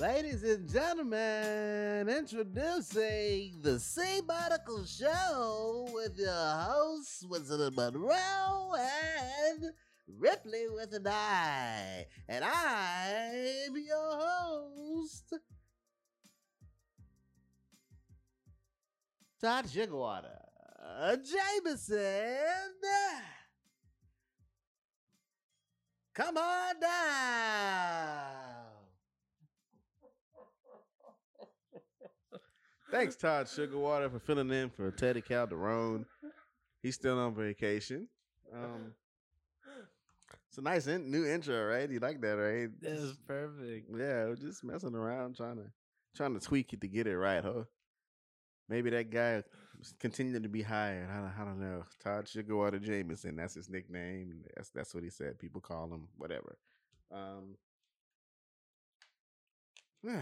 Ladies and gentlemen, introducing the Sea Show with your hosts, Winston Monroe and Ripley with an I. And I'm your host, Todd Sugar Water. Jameson. Come on down. Thanks, Todd Sugar Water, for filling in for Teddy Calderon. He's still on vacation. Um, it's a nice in- new intro, right? You like that, right? That was perfect. Yeah, we're just messing around, trying to trying to tweak it to get it right, huh? Maybe that guy continued to be hired. I don't, I don't know. Todd Sugar Water Jameson, that's his nickname. That's that's what he said. People call him whatever. Um,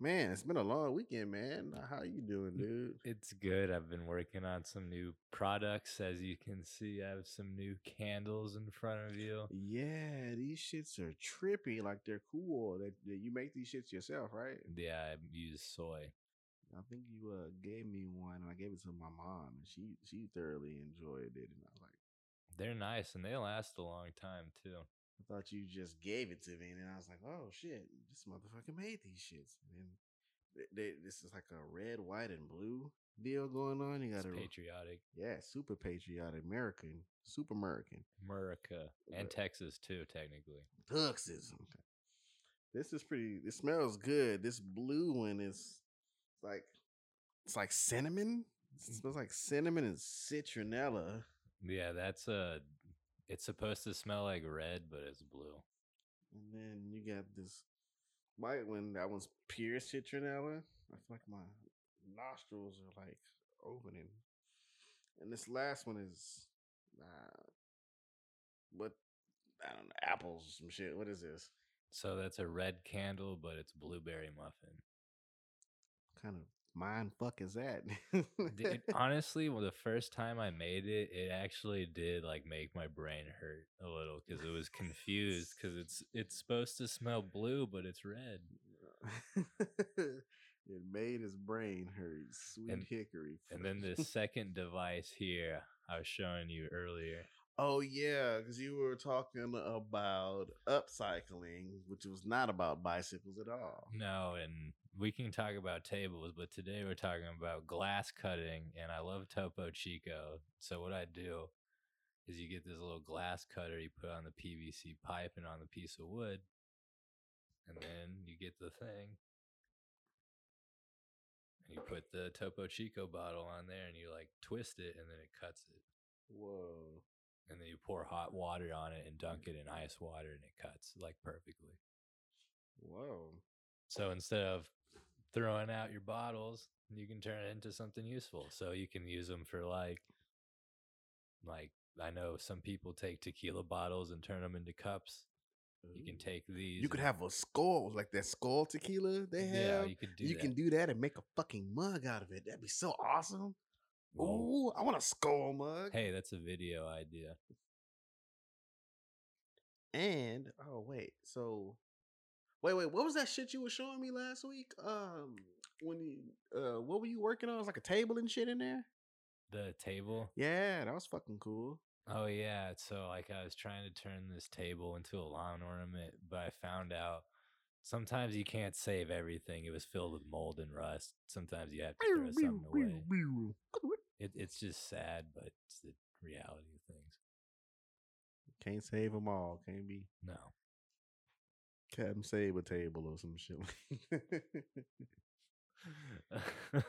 man, it's been a long weekend, man. How you doing, dude? It's good. I've been working on some new products. As you can see, I have some new candles in front of you. Yeah, these shits are trippy. Like they're cool. That, that you make these shits yourself, right? Yeah, I use soy. I think you uh gave me one, and I gave it to my mom, and she she thoroughly enjoyed it. And I was like, They're nice and they last a long time too. I thought you just gave it to me, and then I was like, oh shit, this motherfucker made these shits. And they, this is like a red, white, and blue deal going on. You got a patriotic. yeah, super patriotic, American, super American, America and Right. Texas too, technically. Texas. Okay. This is pretty. It smells good. This blue one is it's like it's like cinnamon. It mm. smells like cinnamon and citronella. Yeah, that's a. It's supposed to smell like red, but it's blue. And then you got this white one. That one's pure citronella. I feel like my nostrils are like opening. And this last one is, uh, what? I don't know, apples or some shit. What is this? So that's a red candle, but it's blueberry muffin. kind of mind fuck is that? Dude, honestly, well, the first time I made it, it actually did like make my brain hurt a little because it was confused because it's it's supposed to smell blue, but it's red. it made his brain hurt. Sweet And- hickory. And then the second device here I was showing you earlier. oh yeah, because you were talking about upcycling, which was not about bicycles at all. No, and we can talk about tables, but today we're talking about glass cutting, and I love Topo Chico. So what I do is you get this little glass cutter you put on the PVC pipe and on the piece of wood, and then you get the thing. And you put the Topo Chico bottle on there and you like twist it and then it cuts it. Whoa. And then you pour hot water on it and dunk mm. it in ice water and it cuts like perfectly. Whoa. So instead of throwing out your bottles, you can turn it into something useful. So you can use them for like, like I know some people take tequila bottles and turn them into cups. You can mm. take these. You could have a skull, like that skull tequila they have. yeah, you could do. you that. can do that and make a fucking mug out of it. That'd be so awesome. Whoa. Ooh, I want a skull mug. Hey, that's a video idea. And oh wait, so wait, wait, what was that shit you were showing me last week? Um, when you uh, what were you working on? It was like a table and shit in there. The table. Yeah, that was fucking cool. Oh yeah. So like I was trying to turn this table into a lawn ornament, but I found out sometimes you can't save everything. It was filled with mold and rust. Sometimes you have to throw something away. It, it's just sad, but it's the reality of things. Can't save them all. Can't be No. Captain um, Save a table or some shit.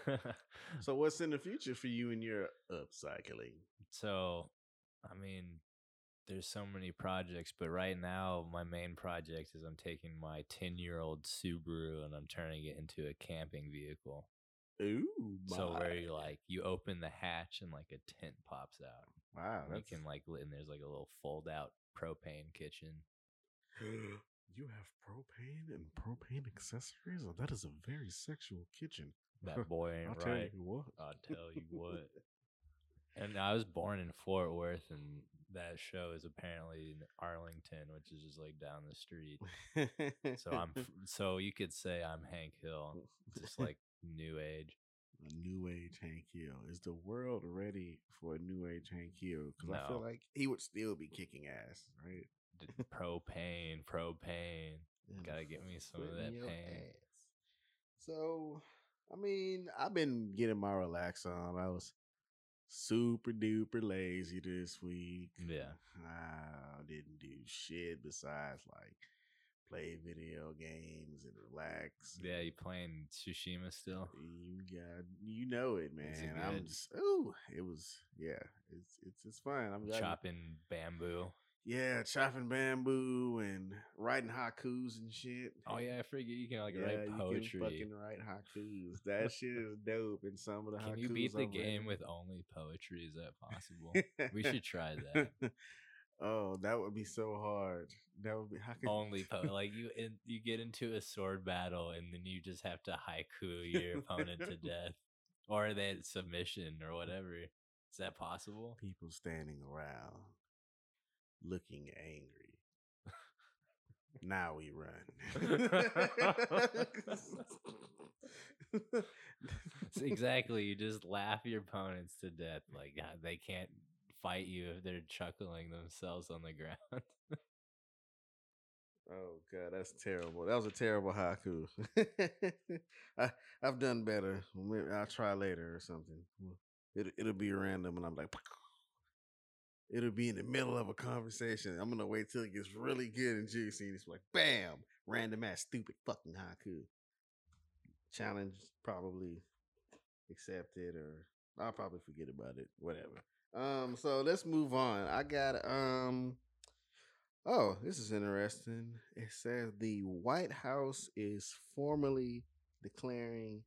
so what's in the future for you and your upcycling? so, I mean, there's so many projects, but right now my main project is I'm taking my 10 year old Subaru and I'm turning it into a camping vehicle. Ooh, So where you like you open the hatch and like a tent pops out. wow, And you can like and there's like a little fold out propane kitchen. you have propane and propane accessories. Oh, that is a very sexual kitchen. That boy I'll ain't tell you what. I'll tell you what. And I was born in Fort Worth, and that show is apparently in Arlington, which is just like down the street. So I'm so you could say I'm Hank Hill, just like new age. a new age Hank Hill. Is the world ready for a new age Hank Hill? Because I feel like he would still be kicking ass, right? Propane, propane. Gotta get me some of that pain. ass. So, I mean, I've been getting my relax on. I was super duper lazy this week. Yeah. I didn't do shit besides like play video games and relax. Yeah, you playing Tsushima still? You got, you know it, Is it man. I'm just, ooh, it was, yeah, it's it's it's fun. I'm Chopping bamboo. Yeah, chopping bamboo and writing haikus and shit. Oh yeah, I forget you can like yeah, write you poetry. can fucking write haikus. That shit is dope. And some of the Can haikus you beat the I've game with only poetry? Is that possible? we should try that. oh, that would be so hard. That would be how could only po- like you in, you get into a sword battle and then you just have to haiku your opponent to death or that submission or whatever. Is that possible? people standing around looking angry. now we run. Exactly. You just laugh your opponents to death. Like God, they can't fight you if they're chuckling themselves on the ground. Oh god, that's terrible. That was a terrible haiku. I I've done better. Maybe I'll try later or something. It it'll be random, and I'm like, it'll be in the middle of a conversation. I'm gonna wait till it gets really good and juicy, and it's like, bam, random ass stupid fucking haiku. Challenge probably accepted, or I'll probably forget about it. Whatever. Um, so let's move on. I got um. Oh, this is interesting. It says the White House is formally declaring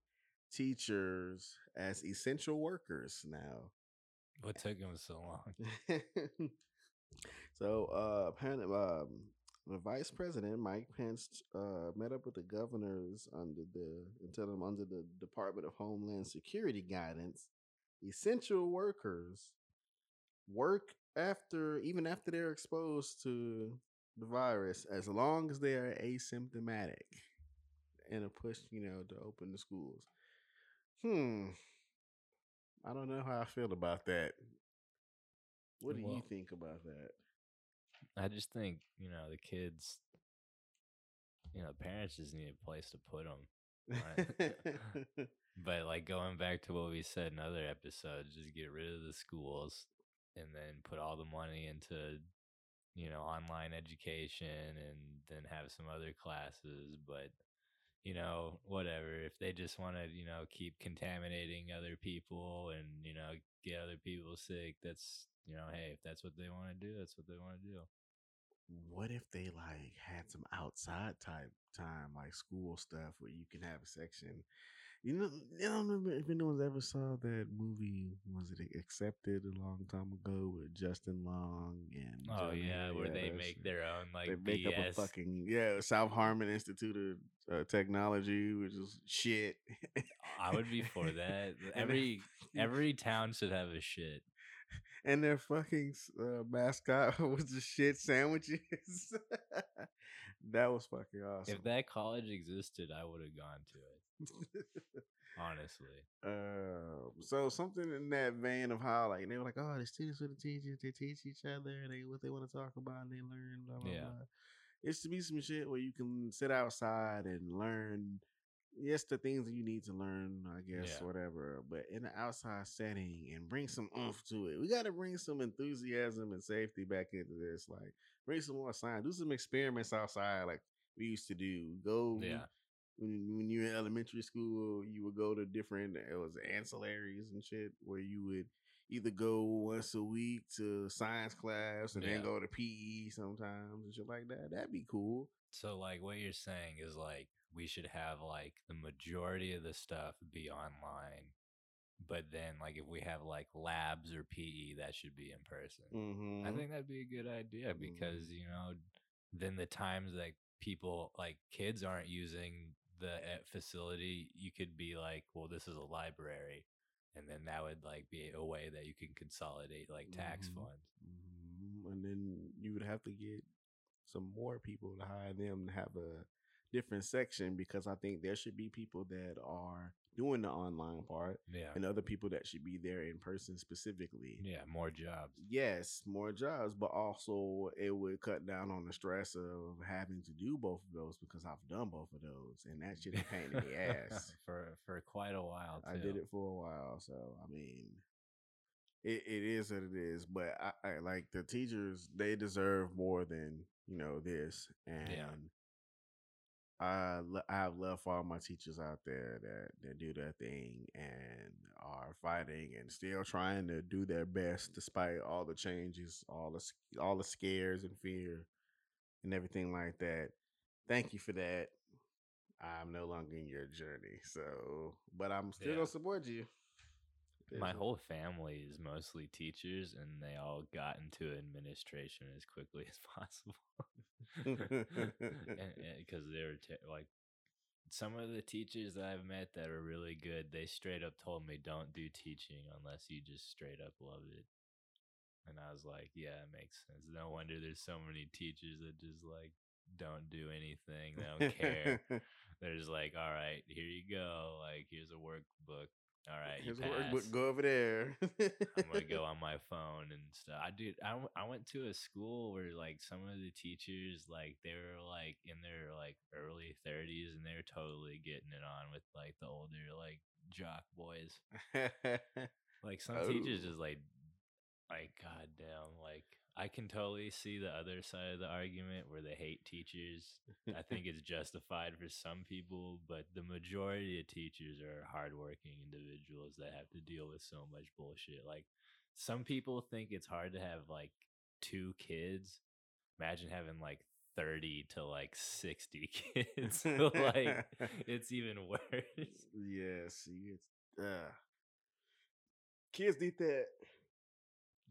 teachers as essential workers now. What took them so long? so uh apparently um the vice president Mike Pence uh met up with the governors under the tell them under the Department of Homeland Security guidance, essential workers work after even after they're exposed to the virus as long as they are asymptomatic and a push, you know, to open the schools. Hmm. I don't know how I feel about that. What uh, do you think about that? I just think you know the kids. You know, parents just need a place to put them. But like going back to what we said in other episodes, just get rid of the schools and then put all the money into, you know, online education and then have some other classes. But, you know, whatever. If they just want to, you know, keep contaminating other people and, you know, get other people sick, that's, you know, hey, if that's what they want to do, that's what they want to do. what if they like had some outside type time, like school stuff, where you can have a section? You know, I don't know if anyone's ever saw that movie. Was it Accepted a long time ago with Justin Long and? Oh, yeah, where they make their own, like, they make up a fucking yeah South Harmon Institute of uh, Technology, which is shit. I would be for that. Every every town should have a shit. and their fucking uh, mascot was the shit sandwiches. that was fucking awesome. If that college existed, I would have gone to it. Honestly, Um, so something in that vein of how like they were like, oh, the students with the teachers, they teach each other, and they what they want to talk about, and they learn. Blah blah Yeah. blah. It's to be some shit where you can sit outside and learn. Yes, the things that you need to learn, I guess, Yeah. whatever. But in the outside setting and bring some oomph to it. We got to bring some enthusiasm and safety back into this. Like, bring some more science. Do some experiments outside, like we used to do. Go, yeah, when when you were in elementary school, you would go to different it was ancillaries and shit where you would either go once a week to science class and Yeah. then go to PE sometimes and shit like that. That'd be cool. So like what you're saying is like we should have like the majority of the stuff be online. But then like if we have like labs or PE that should be in person. Mm-hmm. I think that'd be a good idea because you know then the times that people like kids aren't using the eh, facility you could be like well this is a library and then that would like be a way that you can consolidate like tax Mhm. funds Mhm. and then you would have to get some more people to hire them to have a different section because I think there should be people that are doing the online part Yeah. and other people that should be there in person specifically. Yeah, more jobs. Yes, more jobs, but also it would cut down on the stress of having to do both of those because I've done both of those and that shit a pain in the ass. for for quite a while. Too. I did it for a while, so I mean, it, it is what it is. But I, I like the teachers; they deserve more than you know this, and I I have love for all my teachers out there that that do their thing and are fighting and still trying to do their best despite all the changes, all the all the scares and fear and everything like that. Thank you for that. I'm no longer in your journey, so but I'm still Yeah. gonna support you. My whole family is mostly teachers, and they all got into administration as quickly as possible. Because they were t- like some of the teachers that I've met that are really good. They straight up told me, "Don't do teaching unless you just straight up love it." And I was like, "Yeah, it makes sense. No wonder there's so many teachers that just like don't do anything. They don't care. They're just like, all right, here you go. Like, here's a workbook. All right, you Here's a pass. workbook. Go over there. I'm gonna go on my phone and stuff. I did. I went to a school where like some of the teachers like they were like in their like early 30s and they were totally getting it on with like the older like jock boys. Like some teachers Oh. just like like goddamn like I can totally see the other side of the argument where they hate teachers. I think it's justified for some people, but the majority of teachers are hardworking individuals that have to deal with so much bullshit. Like some people think it's hard to have like two kids. Imagine having like 30 to like 60 kids. like it's even worse. get uh, kids need that.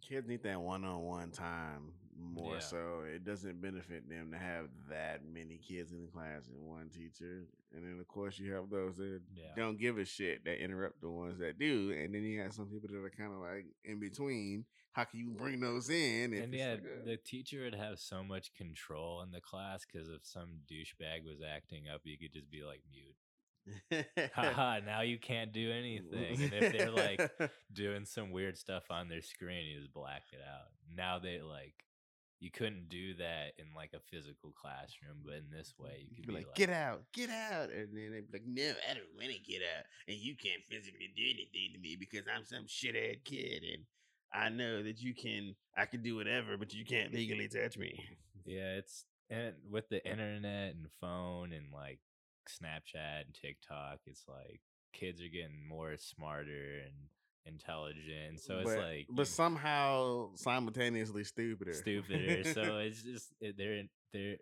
Kids need that one-on-one time more Yeah. so. It doesn't benefit them to have that many kids in the class and one teacher. And then of course you have those that Yeah. don't give a shit that interrupt the ones that do. And then you have some people that are kind of like in between. How can you bring those in? and yeah, like a- the teacher would have so much control in the class because if some douchebag was acting up, you could just be like mute. Haha, now you can't do anything. And if they're like doing some weird stuff on their screen, you just black it out. Now they like you couldn't do that in like a physical classroom, but in this way you could be be like, get out, get out. And then they'd be like, no, I don't want to get out. And you can't physically do anything to me because I'm some shithead kid. And I know that you can, I can do whatever, but you can't legally touch me. Yeah, it's and with the internet and phone and like Snapchat and TikTok, it's like kids are getting more smarter and intelligent. So it's but, like but somehow simultaneously stupider. stupider. so it's just it- they're they're.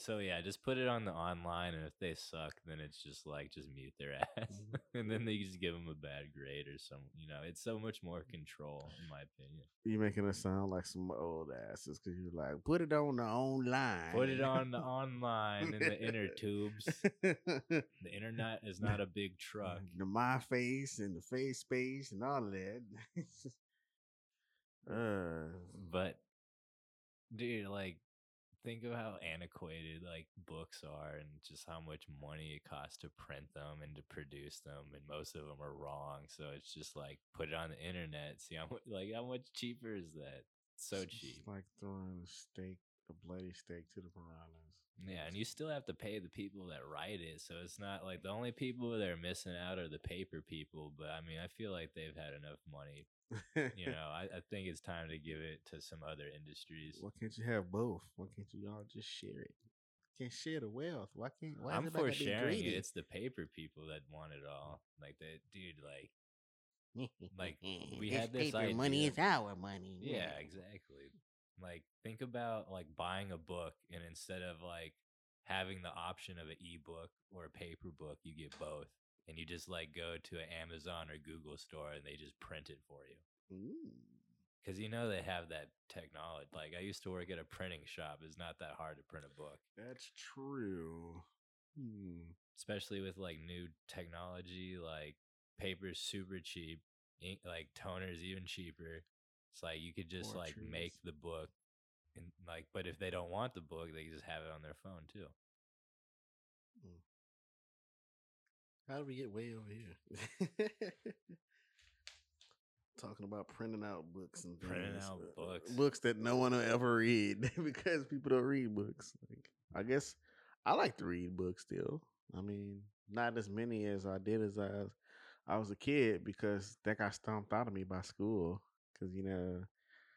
So yeah, just put it on the online, and if they suck, then it's just like just mute their ass, and then they just give them a bad grade or some. You know, it's so much more control, in my opinion. you making it sound like some old asses because you're like, put it on the online. Put it on the online in the inner tubes. The internet is not a big truck. the my face and the face space and all of that. uh, But dude, like think of how antiquated like books are and just how much money it costs to print them and to produce them and most of them are wrong. So it's just like put it on the internet, see how much like how much cheaper is that? So it's cheap. like throwing a steak, a bloody steak to the piranhas. Yeah, and you still have to pay the people that write it. So it's not like the only people that are missing out are the paper people. But I mean, I feel like they've had enough money. You know, I, I think it's time to give it to some other industries. Why can't you have both? Why can't you all just share it? Can't share the wealth. Why can't? Why I'm for everybody gotta be sharing it. It's the paper people that want it all. Like that, dude. Like, like, we had this paper money. is our money. yeah, exactly. Like, think about like buying a book, and instead of like having the option of an ebook or a paper book, you get both, and you just like go to an Amazon or Google store, and they just print it for you. Because you know they have that technology. Like, I used to work at a printing shop. It's not that hard to print a book. That's true. Hmm. especially with like new technology like paper's super cheap ink like toner's even cheaper It's like you could just like make the book, and like, but if they don't want the book, they just have it on their phone too. How did we get way over here? Talking about printing out books and Printing things, out uh, books. books that no one will ever read because people don't read books. Like, I guess I like to read books still. I mean, not as many as I did as I I was a kid because that got stomped out of me by school. Because you know,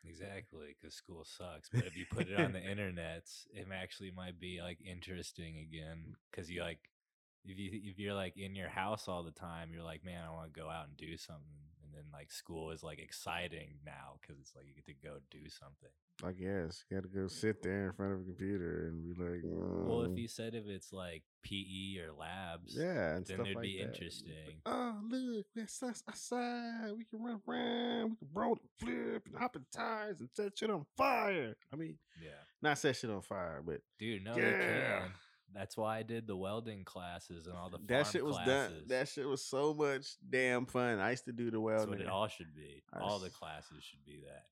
Exactly, because school sucks. But if you put it on the internet, it actually might be like interesting again. Because you like, if you if you're like in your house all the time, you're like, man, I want to go out and do something. And then like school is like exciting now because it's like you get to go do something. I guess you got to go sit there in front of a computer and be like, Well, if "Mm." you said if it's like PE or labs, yeah, and then it'd like be that. interesting. Oh, look, we're sus- outside. We can run around. We can roll and flip and hop in tires and set shit on fire. I mean, Yeah, not set shit on fire, but dude, no, Yeah. That's why I did the welding classes and all the that shit was classes. done. That shit was so much damn fun. I used to do the That's welding. what it all should be. I All the classes should be that.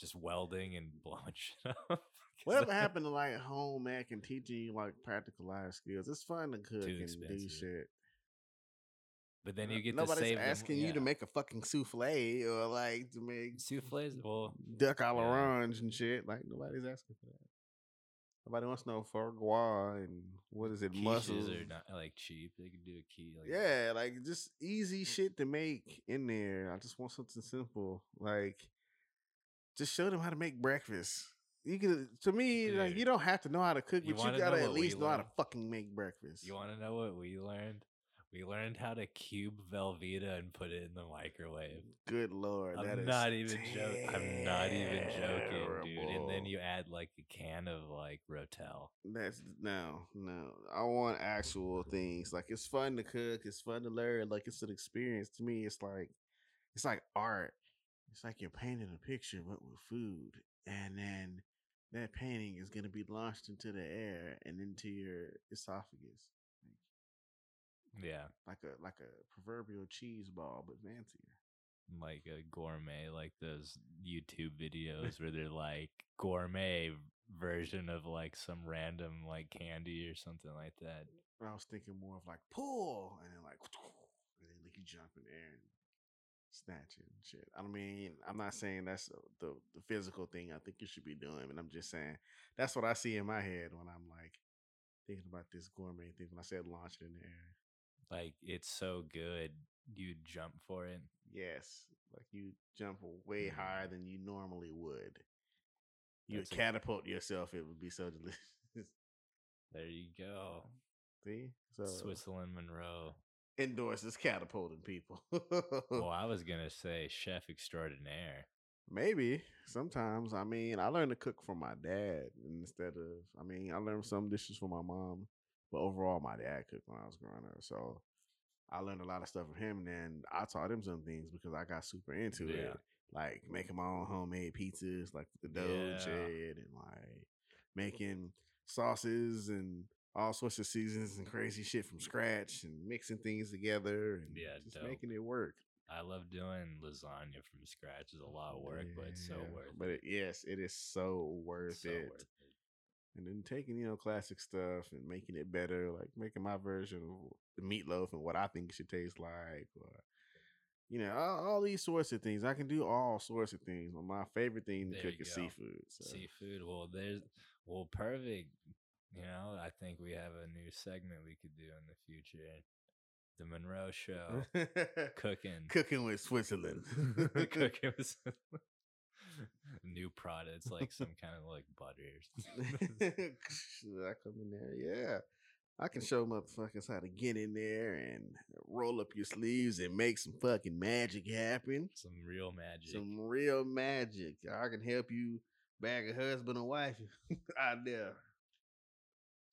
Just welding and blowing shit up. Whatever happened to like home ec and teaching you like practical life skills? It's fun to cook and do shit. But then you get Nobody's to save them- asking you to make a fucking souffle or like to make souffles. Well, duck a Yeah. l'orange and shit. Like nobody's asking for that. Nobody wants to know foie gras and what is it, quiches mussels. are not like cheap. They can do a key. Like, yeah, like just easy shit to make in there. I just want something simple. Like just show them how to make breakfast. You can to me, like you don't have to know how to cook, You but you gotta at least know how to fucking make breakfast. You want to know what we learned? We learned how to cube Velveeta and put it in the microwave. Good lord, I'm is not even joking. I'm not even joking, dude. And then you add like a can of like Rotel. That's no, no. I want actual things. Like it's fun to cook. It's fun to learn. Like it's an experience. To me, it's like it's like art. It's like you're painting a picture, but with food, and then that painting is gonna be launched into the air and into your esophagus, Yeah, like a like a proverbial cheese ball, but fancier. like a gourmet, like those YouTube videos where they're like gourmet version of like some random like candy or something like that. I was thinking more of like pull and then like and then like you jump in there and snatch it and shit. I mean, I'm not saying that's the, the the physical thing I think you should be doing, but I'm just saying that's what I see in my head when I'm like thinking about this gourmet thing. When I said launch it in the air, Like it's so good, you jump for it. yes, like you jump way Mm. higher than you normally would. You would That's a- catapult yourself. It would be so delicious. There you go. See, so Switzalin Monroe. endorses catapulting people. Well, I was gonna say chef extraordinaire. Maybe sometimes. I mean, I learned to cook from my dad instead of. I mean, I learned some dishes from my mom, but overall, my dad cooked when I was growing up. So I learned a lot of stuff from him. And then I taught him some things because I got super into Yeah. it, like making my own homemade pizzas, like the dough and Yeah. shit, and like making sauces and all sorts of seasons and crazy shit from scratch and mixing things together and Yeah, just dope. making it work. I love doing lasagna from scratch. It's a lot of work, but it's so worth But it. it, yes, it is so worth so it. worth it. And then taking you know classic stuff and making it better, like making my version of the meatloaf and what I think it should taste like, or you know all, all these sorts of things. I can do all sorts of things. But my favorite thing to There cook is go. seafood. So. Seafood. Well, there's well, perfect. You know, I think we have a new segment we could do in the future. The Monroe Show, cooking, Cooking with Switzalin. cooking with new products like some kind of like butter. I come in there, yeah. I can show motherfuckers how to get in there and roll up your sleeves and make some fucking magic happen. some real magic. Some real magic. I can help you bag a husband and wife out there.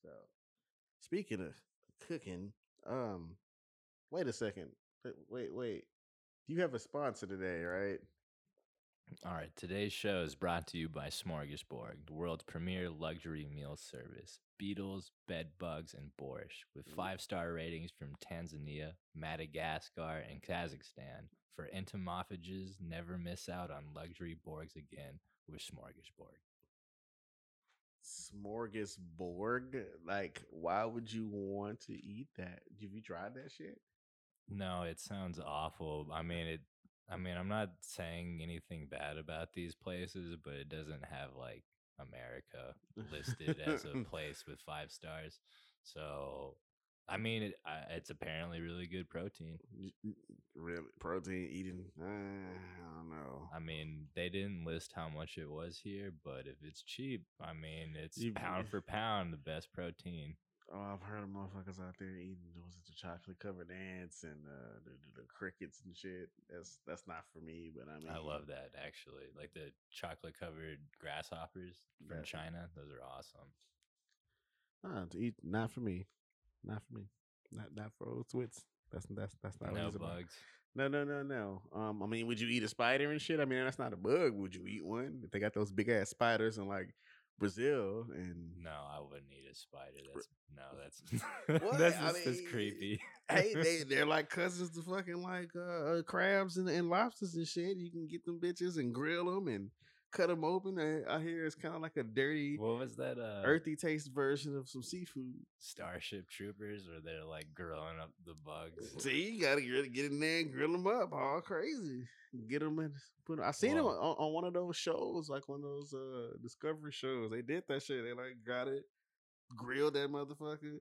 So, speaking of cooking, um, wait a second. Wait, Wait, wait. You have a sponsor today, right? All right, today's show is brought to you by Smorgasborg, the world's premier luxury meal service. Beetles, bed bugs, and borscht, with five star ratings from Tanzania, Madagascar, and Kazakhstan. For entomophages, never miss out on luxury borgs again with Smorgasborg. Smorgasbord. Like, why would you want to eat that? Have you tried that shit? No, it sounds awful. I mean, it. I mean, I'm not saying anything bad about these places, but it doesn't have like America listed as a place with five stars. So, I mean, it, I, it's apparently really good protein. really protein eating. Uh, I don't know. I mean, they didn't list how much it was here, but if it's cheap, I mean, it's You- pound for pound the best protein. Oh, I've heard of motherfuckers out there eating was it the chocolate covered ants and uh, the, the, crickets and shit. That's that's not for me, but I mean, I love that actually. Like the chocolate covered grasshoppers from Yeah. China, those are awesome. Uh, to eat, not for me, not for me, not not for old twits. That's that's that's not no bugs. No, no, no, no. Um, I mean, would you eat a spider and shit? I mean, that's not a bug. Would you eat one? If they got those big ass spiders in like Brazil and No, I wouldn't a spider. That's no, that's What? that's I just, mean, creepy. hey, they they're like cousins to fucking like uh, uh, crabs and, and lobsters and shit. You can get them bitches and grill them and cut them open. And I hear it's kind of like a dirty, what was that? Uh, earthy taste version of some seafood. Starship Troopers, or they're like growing up the bugs. See, you gotta really get in there and grill them up, all crazy. Get them in. Put. Them, I seen them on, on one of those shows, like one of those uh Discovery shows. They did that shit. They like got it, grilled that motherfucker,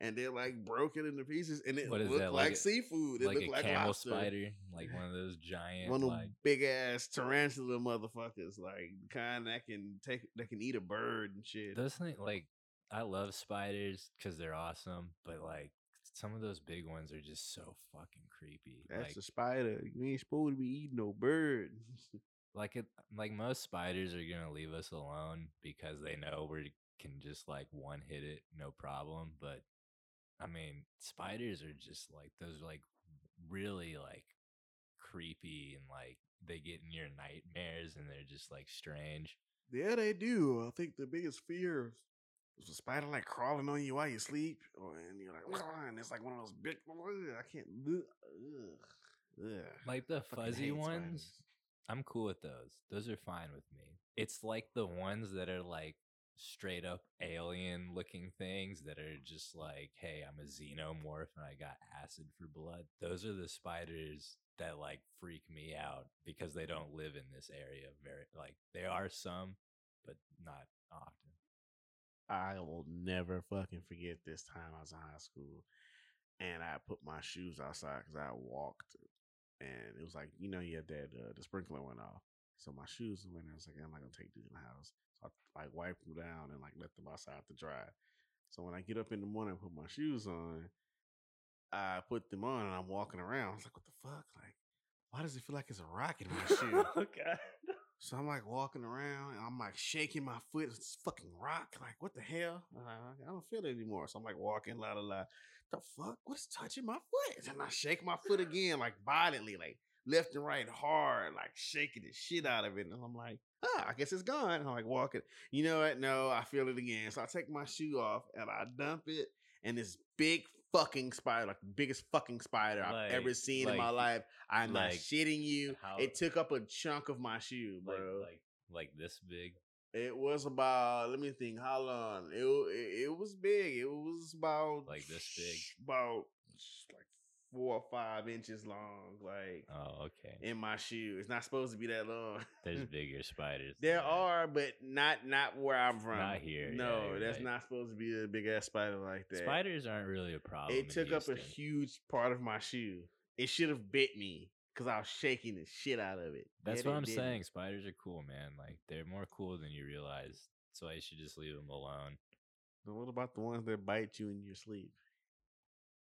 and they like broke it into pieces, and it looked that, like, like a- seafood. It like looked a like camel lobster. spider, like one of those giant, one of like big ass tarantula motherfuckers, like kind that can take that can eat a bird and shit. those things. Like I love spiders because they're awesome, but like some of those big ones are just so fucking creepy. That's like, a spider. You ain't supposed to be eating no bird. like it like most spiders are gonna leave us alone because they know we can just like one hit it no problem but i mean spiders are just like those like really like creepy and like they get in your nightmares and they're just like strange Yeah, they do. I think the biggest fear is a spider like crawling on you while you sleep, or and you're like, and it's like one of those big. I can't. Ugh, ugh. like the fuzzy ones spiders. i'm cool with those those are fine with me it's like the ones that are like straight up alien looking things that are just like hey i'm a xenomorph and i got acid for blood. Those are the spiders that like freak me out because they don't live in this area very like there are some but not often. I will never fucking forget this time I was in high school, and I put my shoes outside because I walked, and it was like you know you had that uh, the sprinkler went off, so my shoes went. in. I was like I'm not gonna take these in the house, so I like wiped them down and like let them outside to dry. So when I get up in the morning and put my shoes on, I put them on and I'm walking around. I was like, what the fuck? Like, why does it feel like it's a rock in my shoe? okay So I'm like walking around and I'm like shaking my foot. It's fucking rock. Like, what the hell? I don't feel it anymore. So I'm like walking, la la la. The fuck? What's touching my foot? And I shake my foot again, like violently, like left and right hard, like shaking the shit out of it. And I'm like, ah, I guess it's gone. And I'm like walking. You know what? No, I feel it again. So I take my shoe off and I dump it. And this big fucking spider, like the biggest fucking spider I've ever Like- seen in my life. I'm not like, shitting you. how- it took up a chunk of my shoe, bro. like like like this big It was about let me think how long it it, it was big. It was about Like this big? about like four or five inches long, like oh okay in my shoe. It's not supposed to be that long. there's bigger spiders there are, but not not where I'm from. Not here, No, you're that's right. not supposed to be a big ass spider like that. Spiders aren't really a problem. It took up a huge part of my shoe. It should have bit me because I was shaking the shit out of it. That's what I'm didn't. saying. Spiders are cool, man. Like they're more cool than you realize. So I should just leave them alone. But what about the ones that bite you in your sleep?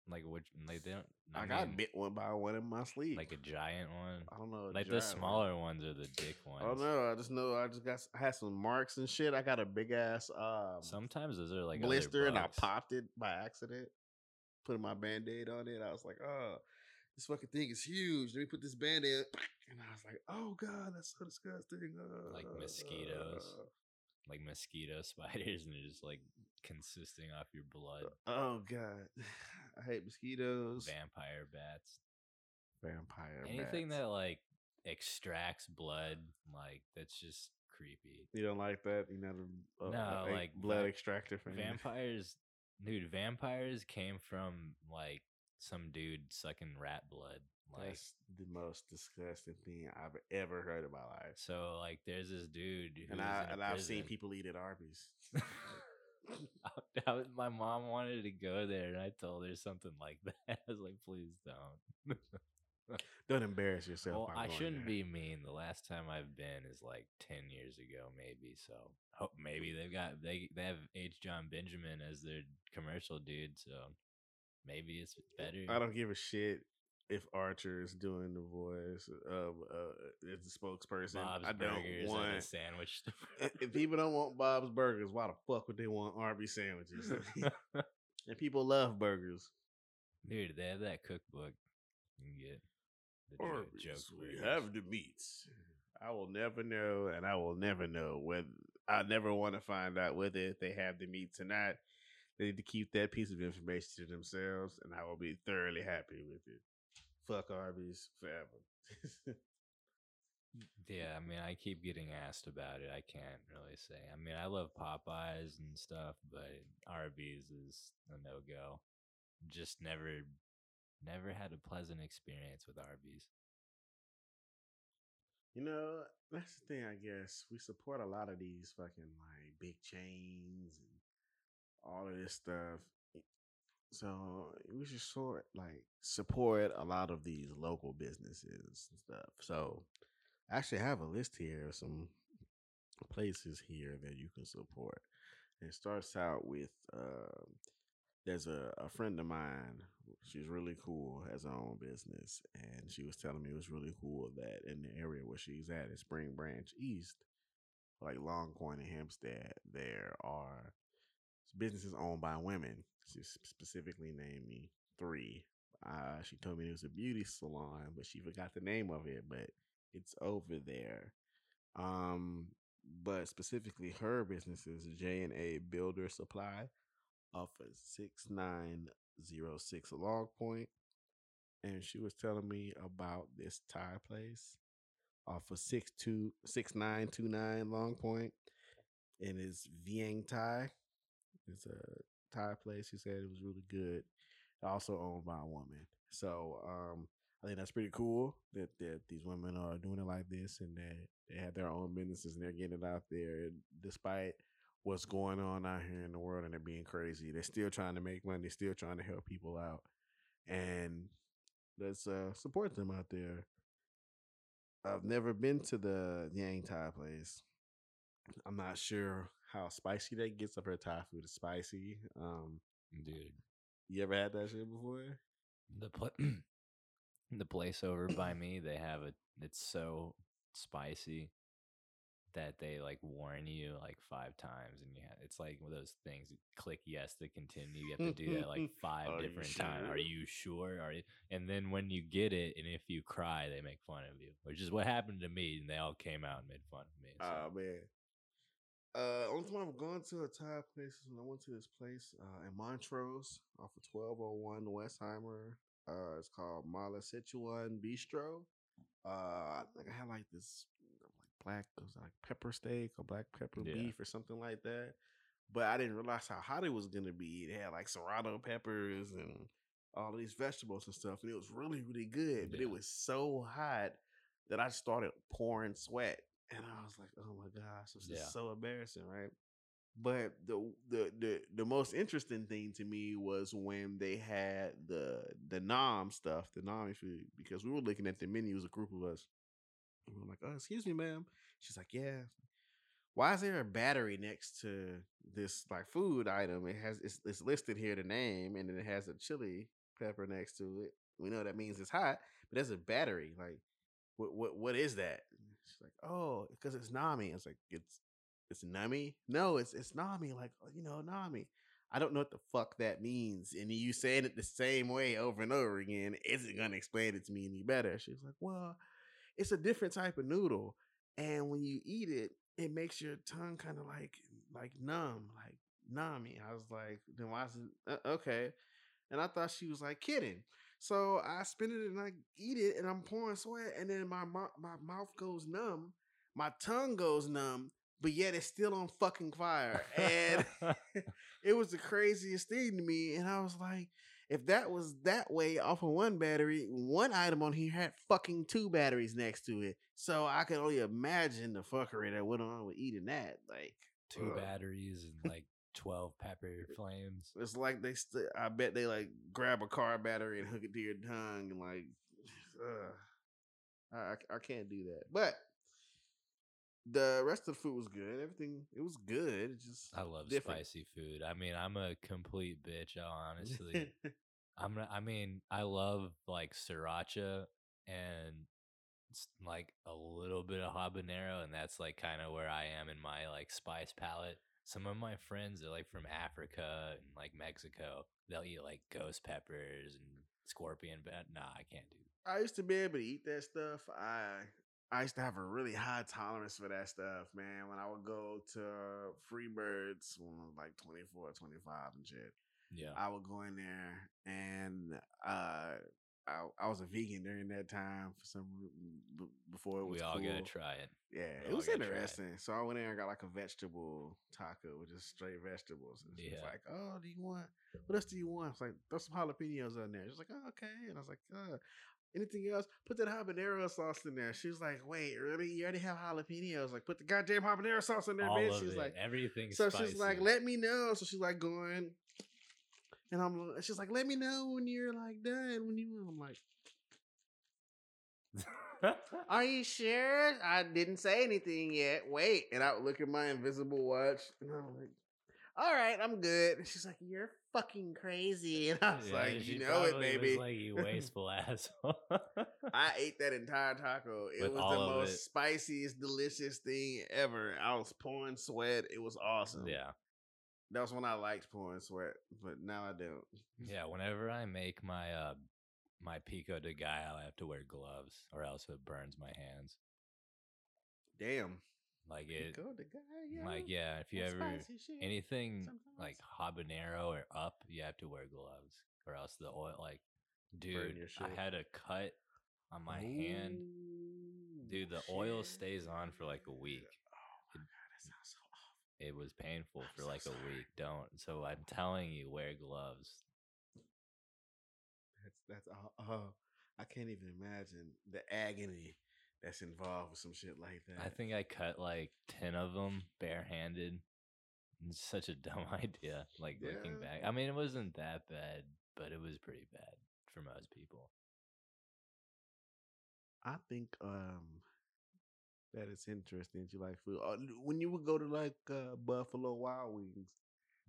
Like which like they don't. I, I, got mean, bit one by one in my sleep. like a giant one. I don't know. Like the giant one. smaller ones are the dick ones. Oh no! I just know I just got I had some marks and shit. I got a big ass um Sometimes those are like blister and I popped it by accident. Put my band aid on it. I was like, oh. this fucking thing is huge. Let me put this band aid. And I was like, oh God, that's so disgusting. Uh, Like mosquitoes. like mosquito spiders and they're just like consisting off your blood. Oh God. I hate mosquitoes. Vampire bats. Vampire. Anything bats. that like extracts blood, like that's just creepy. You don't like that? You know, the, uh, No, a like, blood extractor fan. Vampires, dude, vampires came from like some dude sucking rat blood. Like That's the most disgusting thing I've ever heard in my life. so, like there's this dude who And I and I've seen people eat at Arby's. My mom wanted to go there, and I told her something like that. I was like, "Please don't." Don't embarrass yourself. well, I shouldn't there. be mean. The last time I've been is like ten years ago, maybe. So hope maybe they've got they they have H. Jon Benjamin as their commercial dude. So maybe it's better. I don't give a shit if Archer is doing the voice of uh, as the spokesperson. Bob's I don't want. a sandwich. if people don't want Bob's Burgers, why the fuck would they want Arby's sandwiches? and people love burgers. Dude, they have that cookbook. You can get the Arby's, we burgers. have the meats. I will never know, and I will never know whether I never want to find out whether they have the meats or not. They need to keep that piece of information to themselves, and I will be thoroughly happy with it. Fuck Arby's forever. Yeah, I mean, I keep getting asked about it. I can't really say. I mean, I love Popeyes and stuff, but Arby's is a no go. Just never, never had a pleasant experience with Arby's. You know, that's the thing, I guess. We support a lot of these fucking like big chains and all of this stuff. So we should sort like support a lot of these local businesses and stuff. So I actually have a list here of some places here that you can support. It starts out with um there's a, a friend of mine. She's really cool, has her own business, and she was telling me it was really cool that in the area where she's at, in Spring Branch East, like Long Point and Hempstead, there are businesses owned by women. She specifically named me three. Uh, she told me it was a beauty salon, but she forgot the name of it. But it's over there. Um, but specifically, her business is J and A Builder Supply off of six nine zero six Long Point. Point, and she was telling me about this Thai place off of six two six nine two nine Long Point, and it's Vieng Thai. It's a Thai place. He said it was really good. Also owned by a woman. So um, I think that's pretty cool that that these women are doing it like this, and that they have their own businesses and they're getting it out there. And despite what's going on out here in the world and it being crazy, they're still trying to make money. They're still trying to help people out, and let's uh, support them out there. I've never been to the Yang Thai place. I'm not sure how spicy that gets. I've heard Thai food is spicy. Um, Dude, you ever had that shit before? the pla- the place over by me, they have a. It's so spicy that they like warn you like five times, and you ha- it's like one of those things. you Click yes to continue. You have to do that like five Are you different times. Are you sure? Are you? And then when you get it, and if you cry, they make fun of you, which is what happened to me. And they all came out and made fun of me. so- Oh man. Uh, only time I've gone to a Thai place is when I went to this place uh, in Montrose off of twelve oh one Westheimer. Uh, it's called Mala Sichuan Bistro. Uh, I think I had like this like black it was like pepper steak or black pepper Yeah. beef or something like that. But I didn't realize how hot it was gonna be. It had like serrano peppers and all these vegetables and stuff, and it was really really good. But Yeah. it was so hot that I started pouring sweat, and I was like, "Oh my gosh, this Yeah. is so embarrassing, right?" But the, the the the most interesting thing to me was when they had the the nam stuff, the nami food, because we were looking at the menu as a group of us. And we we're like, "Oh, excuse me, ma'am." She's like, "Yeah." Why is there a battery next to this like food item? It has it's, it's listed here the name, and then it has a chili pepper next to it. We know that means it's hot, but there's a battery. Like, what what what is that? She's like, "Oh, because it's nami." It's like it's it's Nami. No, it's it's Nami. Like uh, you know, Nami. I don't know what the fuck that means. And you saying it the same way over and over again isn't gonna explain it to me any better. She was like, Well, it's a different type of noodle. And when you eat it, it makes your tongue kind of like like numb, like Nami. I was like, then why is it uh, okay? And I thought she was like kidding. So I spin it and I eat it and I'm pouring sweat and then my my mouth goes numb, my tongue goes numb, but yet it's still on fucking fire. And it was the craziest thing to me. And I was like, if that was that way off of one battery, one item on here had fucking two batteries next to it. So I could only imagine the fuckery that went on with eating that. Like Two ugh. batteries and like 12 pepper flames. It's like they. St- I bet they like grab a car battery and hook it to your tongue and like. Uh, I I- can't do that. But the rest of the food was good. Everything it was good. It's just I love different. spicy food. I mean, I'm a complete bitch, I honestly. I'm I mean, I love like sriracha and like a little bit of habanero, and that's like kind of where I am in my like spice palette. Some of my friends are like from Africa and like Mexico. They'll eat like ghost peppers and scorpion, but nah, I can't do. I used to be able to eat that stuff. I I used to have a really high tolerance for that stuff, man. When I would go to Freebirds when I was like 24, 25 and shit. Yeah, I would go in there and uh I, I was a vegan during that time for some before it was we all cool. gotta try it. Yeah, we it was gotta it. interesting. So I went in and got like a vegetable taco with just straight vegetables. And she was Yeah. like, "Oh, do you want what else do you want?" I was like, "Throw some jalapenos on there." She's like, "Oh, okay." And I was like, uh, "Anything else? Put that habanero sauce in there." She was like, "Wait, really? You already have jalapenos? Like, put the goddamn habanero sauce in there, all bitch." She's like, everything. so spicy. she's like, "Let me know." So she's like going, and I'm. She's like, "Let me know when you're like done." When you, I'm like, "Are you sure?" I didn't say anything yet. Wait, and I would look at my invisible watch, and I'm like, "All right, I'm good." And she's like, "You're fucking crazy," and I was Yeah, like, "You know it, baby." Like you wasteful asshole. I ate that entire taco. It With was the most it. spiciest, delicious thing ever. I was pouring sweat. It was awesome. yeah. That was when I liked pouring sweat, but now I don't. Yeah, whenever I make my uh my pico de gallo, I have to wear gloves or else it burns my hands. Damn. Like it Go the guy, yeah. like yeah, if you That's ever anything sometimes. like habanero or up, you have to wear gloves or else the oil like dude, I had a cut on my hand. Dude, the oil stays on for like a week. Oh my god, that sounds so awful. It was painful for like a week. Don't. So I'm telling you, wear gloves. That's that's all. Oh, I can't even imagine the agony that's involved with some shit like that. I think I cut like 10 of them barehanded. It's such a dumb idea. Like looking back, I mean, it wasn't that bad, but it was pretty bad for most people. I think um that it's interesting that you like food. Uh, when you would go to like uh, Buffalo Wild Wings,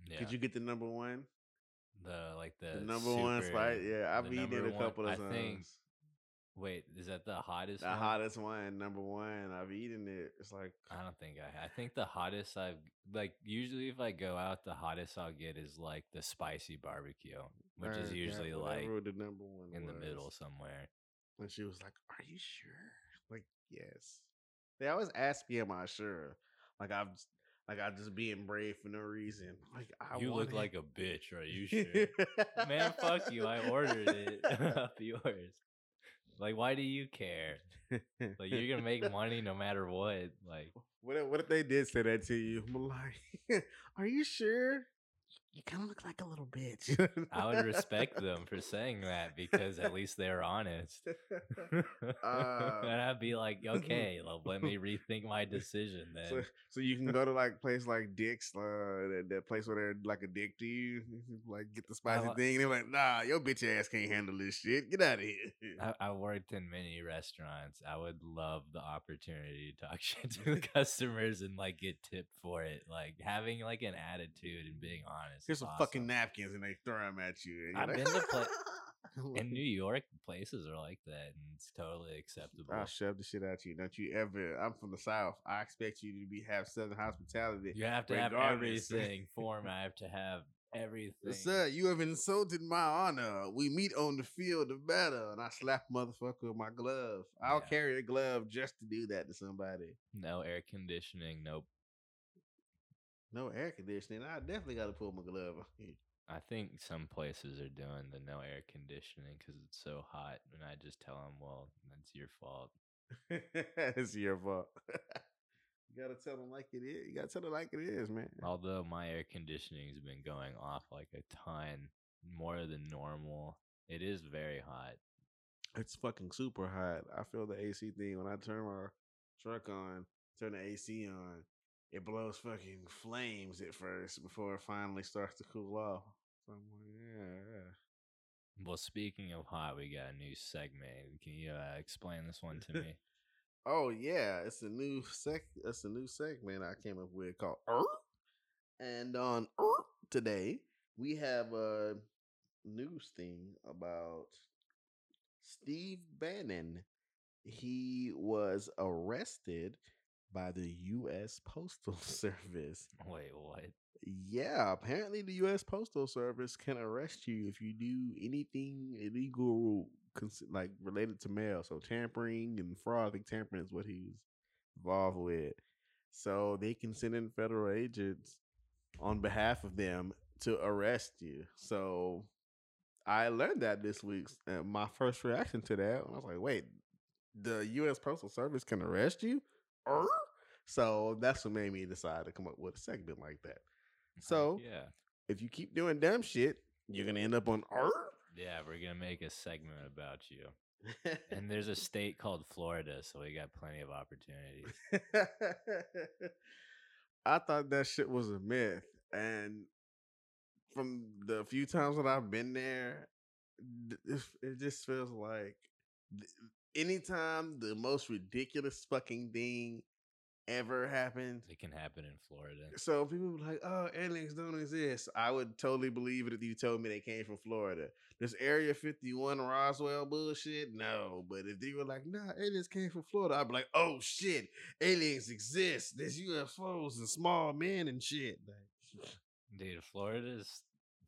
Yeah. could you get the number one? the like the, The, number one super- spot? Yeah, I've eaten it a one- couple of I times. think. Wait, is that the hottest? the one? hottest one, number one. I've eaten it. It's like I don't think I. I think the hottest I've like usually if I go out, the hottest I'll get is like the spicy barbecue, which uh, is yeah, usually like the number one in the middle somewhere. And she was like, "Are you sure?" Like, yes. They always ask me, "Am I sure?" Like I'm, just- like I'm just being brave for no reason. Like I you look it. like a bitch. right? you sure? Man, fuck you. I ordered it up yours. Like, why do you care? Like, you're gonna make money no matter what. Like, What if, what if they did say that to you? I'm like, "Are you sure?" You kind of look like a little bitch. I would respect them for saying that because at least they're honest. Uh, and I'd be like, okay, well, let me rethink my decision then. So, so you can go to like place like Dick's, uh, that, that place where they're like a dick to you, like get the spicy wa- thing. And they're like, nah, your bitch ass can't handle this shit. Get out of here. I, I worked in many restaurants. I would love the opportunity to talk shit to the customers and like get tipped for it. Like having like an attitude and being honest. Here's is some awesome. fucking napkins, and they throw them at you. you're I've been to pla- in New York, places are like that, and it's totally acceptable. I'll shove the shit at you. Don't you ever? I'm from the south. I expect you to be have southern hospitality. You have to have everything for me. I have to have everything. Sir, you have insulted my honor. We meet on the field of battle, and I slap motherfucker with my glove. I'll Yeah. carry a glove just to do that to somebody. No air conditioning. Nope. No air conditioning. I definitely got to pull my glove on. I think some places are doing the no air conditioning because it's so hot, and I just tell them, "Well, that's your fault." it's your fault. you gotta tell them like it is. You gotta tell them like it is, man. Although my air conditioning's been going off like a ton more than normal, it is very hot. It's fucking super hot. I feel the AC thing when I turn my truck on, turn the AC on. It blows fucking flames at first before it finally starts to cool off. So I'm like, yeah. Well, speaking of hot, we got a new segment. Can you uh, explain this one to me? Oh yeah, it's a new sec. It's a new segment I came up with called Earth. And on Earth today, we have a news thing about Steve Bannon. He was arrested by the U.S. Postal Service. Wait, what? Yeah, apparently the U.S. Postal Service can arrest you if you do anything illegal, like related to mail. So tampering and fraud. I think tampering is what he was involved with. So they can send in federal agents on behalf of them to arrest you. So I learned that this week. And my first reaction to that, I was like, "Wait, the U.S. Postal Service can arrest you?" Er? So that's what made me decide to come up with a segment like that. So yeah, if you keep doing dumb shit, you're gonna end up on er? yeah, we're gonna make a segment about you. And there's a state called Florida, so we got plenty of opportunities. I thought that shit was a myth, and from the few times that I've been there, it just feels like anytime the most ridiculous fucking thing ever happens, It can happen in Florida. So people be like, "Oh, aliens don't exist." I would totally believe it if you told me they came from Florida. This Area Fifty One Roswell bullshit, no. But if they were like, "Nah, aliens came from Florida," I'd be like, "Oh shit, aliens exist. There's UFOs and small men and shit." Like, Dude, Florida's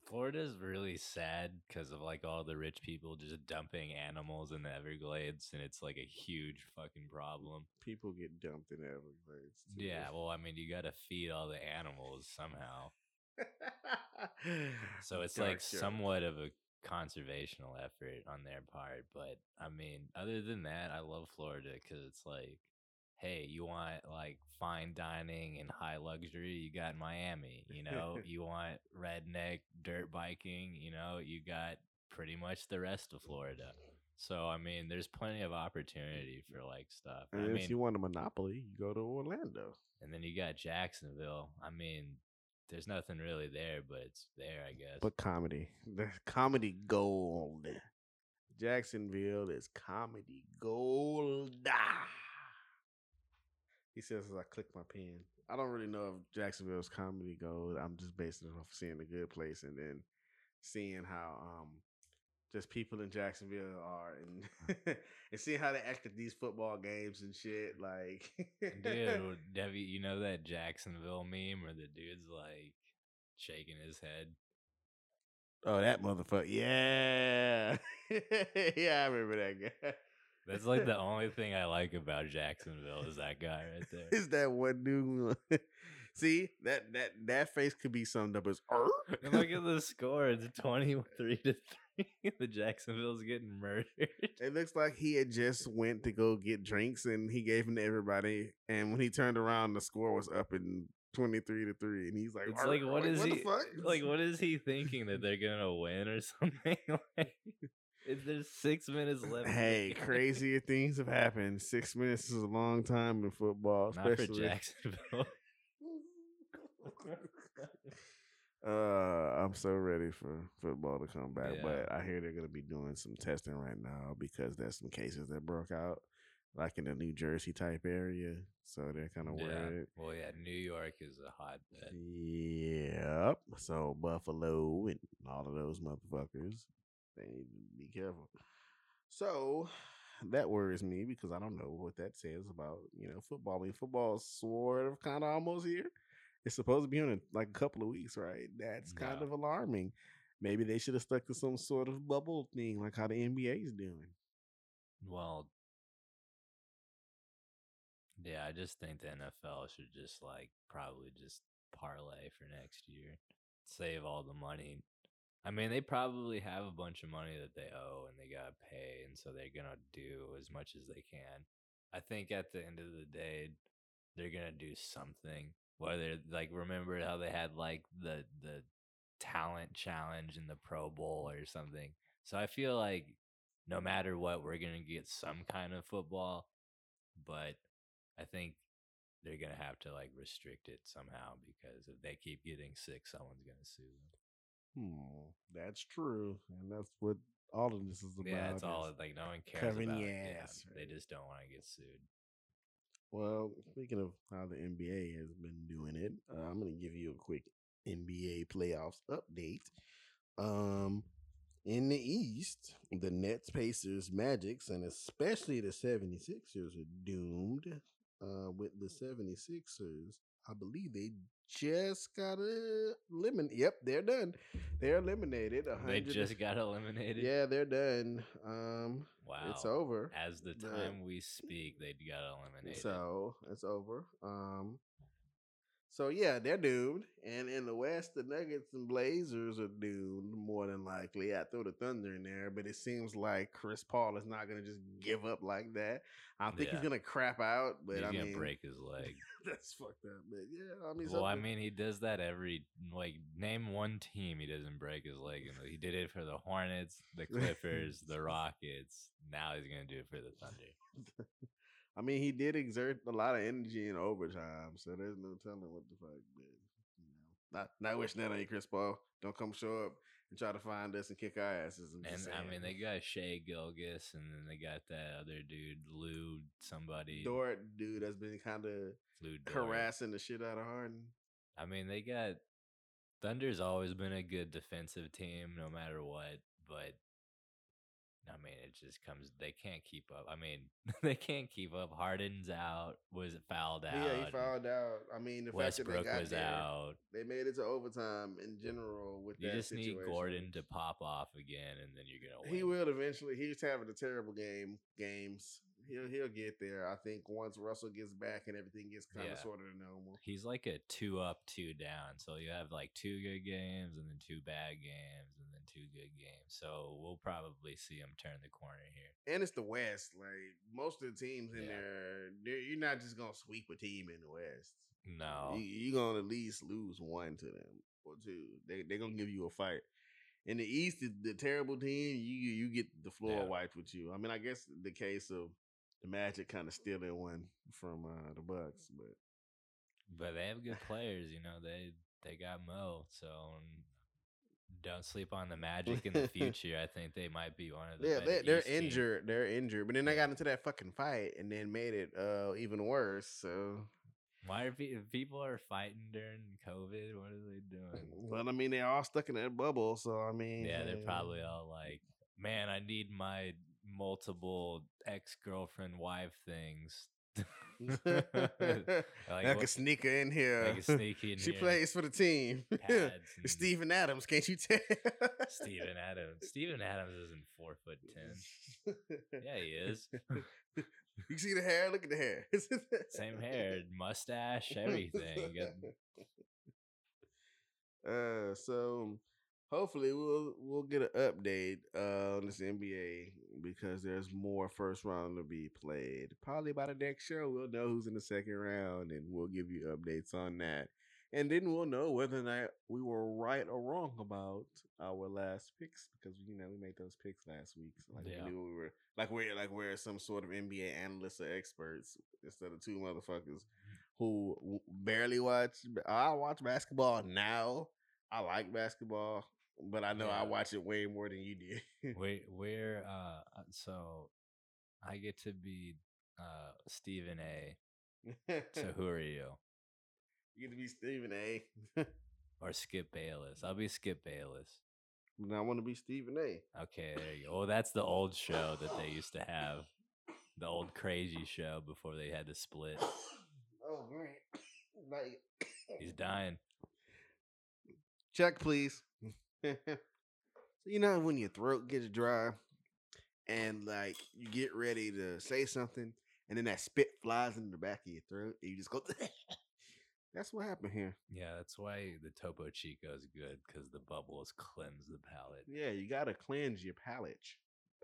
Florida's really sad because of like all the rich people just dumping animals in the Everglades, and it's like a huge fucking problem. people get dumped in Everglades. too. Yeah, well, I mean, you got to feed all the animals somehow, so it's Dark like somewhat of a conservational effort on their part. But I mean, other than that, I love Florida because it's like, hey, you want like fine dining and high luxury, you got Miami. You know, you want redneck dirt biking, you know, you got pretty much the rest of Florida. So I mean, there's plenty of opportunity for like stuff. And I if mean, you want a monopoly, you go to Orlando. and then you got Jacksonville. I mean, there's nothing really there, but it's there, I guess. But comedy, the comedy gold. Jacksonville is comedy gold. Ah. He says as I click my pen. I don't really know if Jacksonville's comedy gold. I'm just basing it off seeing the good place and then seeing how um just people in Jacksonville are and and seeing how they act at these football games and shit. Like, Dude, have you, you know that Jacksonville meme where the dude's like shaking his head? oh that motherfucker, yeah, yeah, I remember that guy. That's like the only thing I like about Jacksonville is that guy right there. is that one dude. See that that that face could be summed up as "Er?" Look at the score. It's 23 to 3. The Jacksonville's getting murdered. It looks like he had just went to go get drinks and he gave them to everybody. And when he turned around, the score was up in twenty three to three. And he's like, It's like, what is the he like? What is he thinking that they're gonna win or something? like, if there's six minutes left. Hey, crazier things have happened. Six minutes is a long time in football, Not for especially. Jacksonville. Uh, I'm so ready for football to come back, Yeah. but I hear they're gonna be doing some testing right now because there's some cases that broke out, like in the New Jersey type area. So they're kind of yeah. worried. Well, yeah, New York is a hotbed. Yep. So Buffalo and all of those motherfuckers, they need to be careful. So that worries me because I don't know what that says about you know football. I mean, football's sort of kind of almost here, It's supposed to be in like a couple of weeks, right? That's kind of alarming. Maybe they should have stuck to some sort of bubble thing, like how the NBA is doing. Well, yeah, I just think the NFL should just like probably just parlay for next year, save all the money. I mean, they probably have a bunch of money that they owe and they gotta pay, and so they're gonna do as much as they can. I think at the end of the day, they're gonna do something. Whether like remember how they had like the the talent challenge in the Pro Bowl or something. So I feel like no matter what, we're gonna get some kind of football, but I think they're gonna have to like restrict it somehow because if they keep getting sick, someone's gonna sue them. Hmm, that's true, and that's what all of this is about. yeah, it's all like no one cares covering about. your yeah, ass, they just don't want to get sued. Well, speaking of how the NBA has been doing it, uh, I'm going to give you a quick NBA playoffs update. Um, in the East, the Nets, Pacers, Magics, and especially the 76ers are doomed. Uh, with the 76ers, I believe they just got eliminated. Yep, they're done. They're eliminated. They just got eliminated. Yeah, they're done. Um, Wow. it's over. As the The- time we speak, they got eliminated. So it's over. Um, so yeah, they're doomed. And in the West, the Nuggets and Blazers are doomed more than likely. I throw the Thunder in there, but it seems like Chris Paul is not going to just give up like that. I think he's going to crap out, but He's I gonna mean, break his leg. that's fucked up. But yeah, I mean, well, I mean, he does that every like name one team he doesn't break his leg. in. He did it for the Hornets, the Clippers, the Rockets. Now he's gonna do it for the Thunder. I mean, he did exert a lot of energy in overtime, so there's no telling what the fuck. But you know, not not wishing that on you, Chris Paul. Don't come show up and try to find us and kick our asses. And I mean, they got Shai Gilgeous, and then they got that other dude, Lou, somebody, Dort dude that's been kind of harassing the shit out of Harden. I mean, they got Thunder's always been a good defensive team, no matter what. But I mean, it just comes. They can't keep up. I mean, they can't keep up. Harden's out. Was fouled out? Yeah, he fouled out. I mean, the fact that Westbrook they got was there, out. they made it to overtime in general with You just need. Gordon to pop off again, and then you're gonna win. He will eventually. He's having a terrible game games. He'll he'll get there. I think once Russell gets back and everything gets kind of Yeah. sort of normal. He's like a two up, two down. So you have like two good games, and then two bad games, and then two good games. So we'll probably see him turn the corner here. And it's the West. Like most of the teams in Yeah. there, you're not just gonna sweep a team in the West. No, You, you're gonna at least lose one to them or two. They they're gonna give you a fight. In the East, the, the terrible team, you you get the floor Yeah. wiped with you. I mean, I guess the case of the Magic kind of stealing one from uh, the Bucks, but But they have good players, you know. They they got Mo, so um, don't sleep on the Magic in the future. I think they might be one of the yeah, they, teams. injured. They're injured, but then they got into that fucking fight and then made it uh, even worse. So, Why are pe- people are fighting during COVID? What are they doing? well, I mean, they're all stuck in that bubble. So, I mean, Yeah, they're hey. probably all like, "Man, I need my multiple ex girlfriend wife things." I Like, can what- sneak her in here. I can sneak in she here, plays for the team. Steven Adams, can't you tell? Steven Adams. Steven Adams isn't four foot ten. Yeah, he is. You see the hair? Look at the hair. Same hair, mustache, everything. Uh, so hopefully we'll we'll get an update uh, on this NBA because there's more first round to be played. Probably by the next show, we'll know who's in the second round, and we'll give you updates on that. And then we'll know whether or not we were right or wrong about our last picks because you know we made those picks last week. So like Yeah. we knew we were like we're like we're some sort of NBA analysts or experts instead of two motherfuckers who barely watch. I watch basketball now. I like basketball, but I know I watch it way more than you did. we we're uh uh, so I get to be uh Stephen A. So who are you? you get to be Stephen A. Or Skip Bayless. I'll be Skip Bayless. and I want to be Stephen A. Okay, there you go. Oh, that's the old show that they used to have. The old crazy show before they had to split. Oh great! He's dying. Check, please. so you know when your throat gets dry and like you get ready to say something, and then that spit flies in the back of your throat, and you just go. That's what happened here. Yeah, that's why the Topo Chico is good because the bubbles cleanse the palate. Yeah, you gotta cleanse your palate.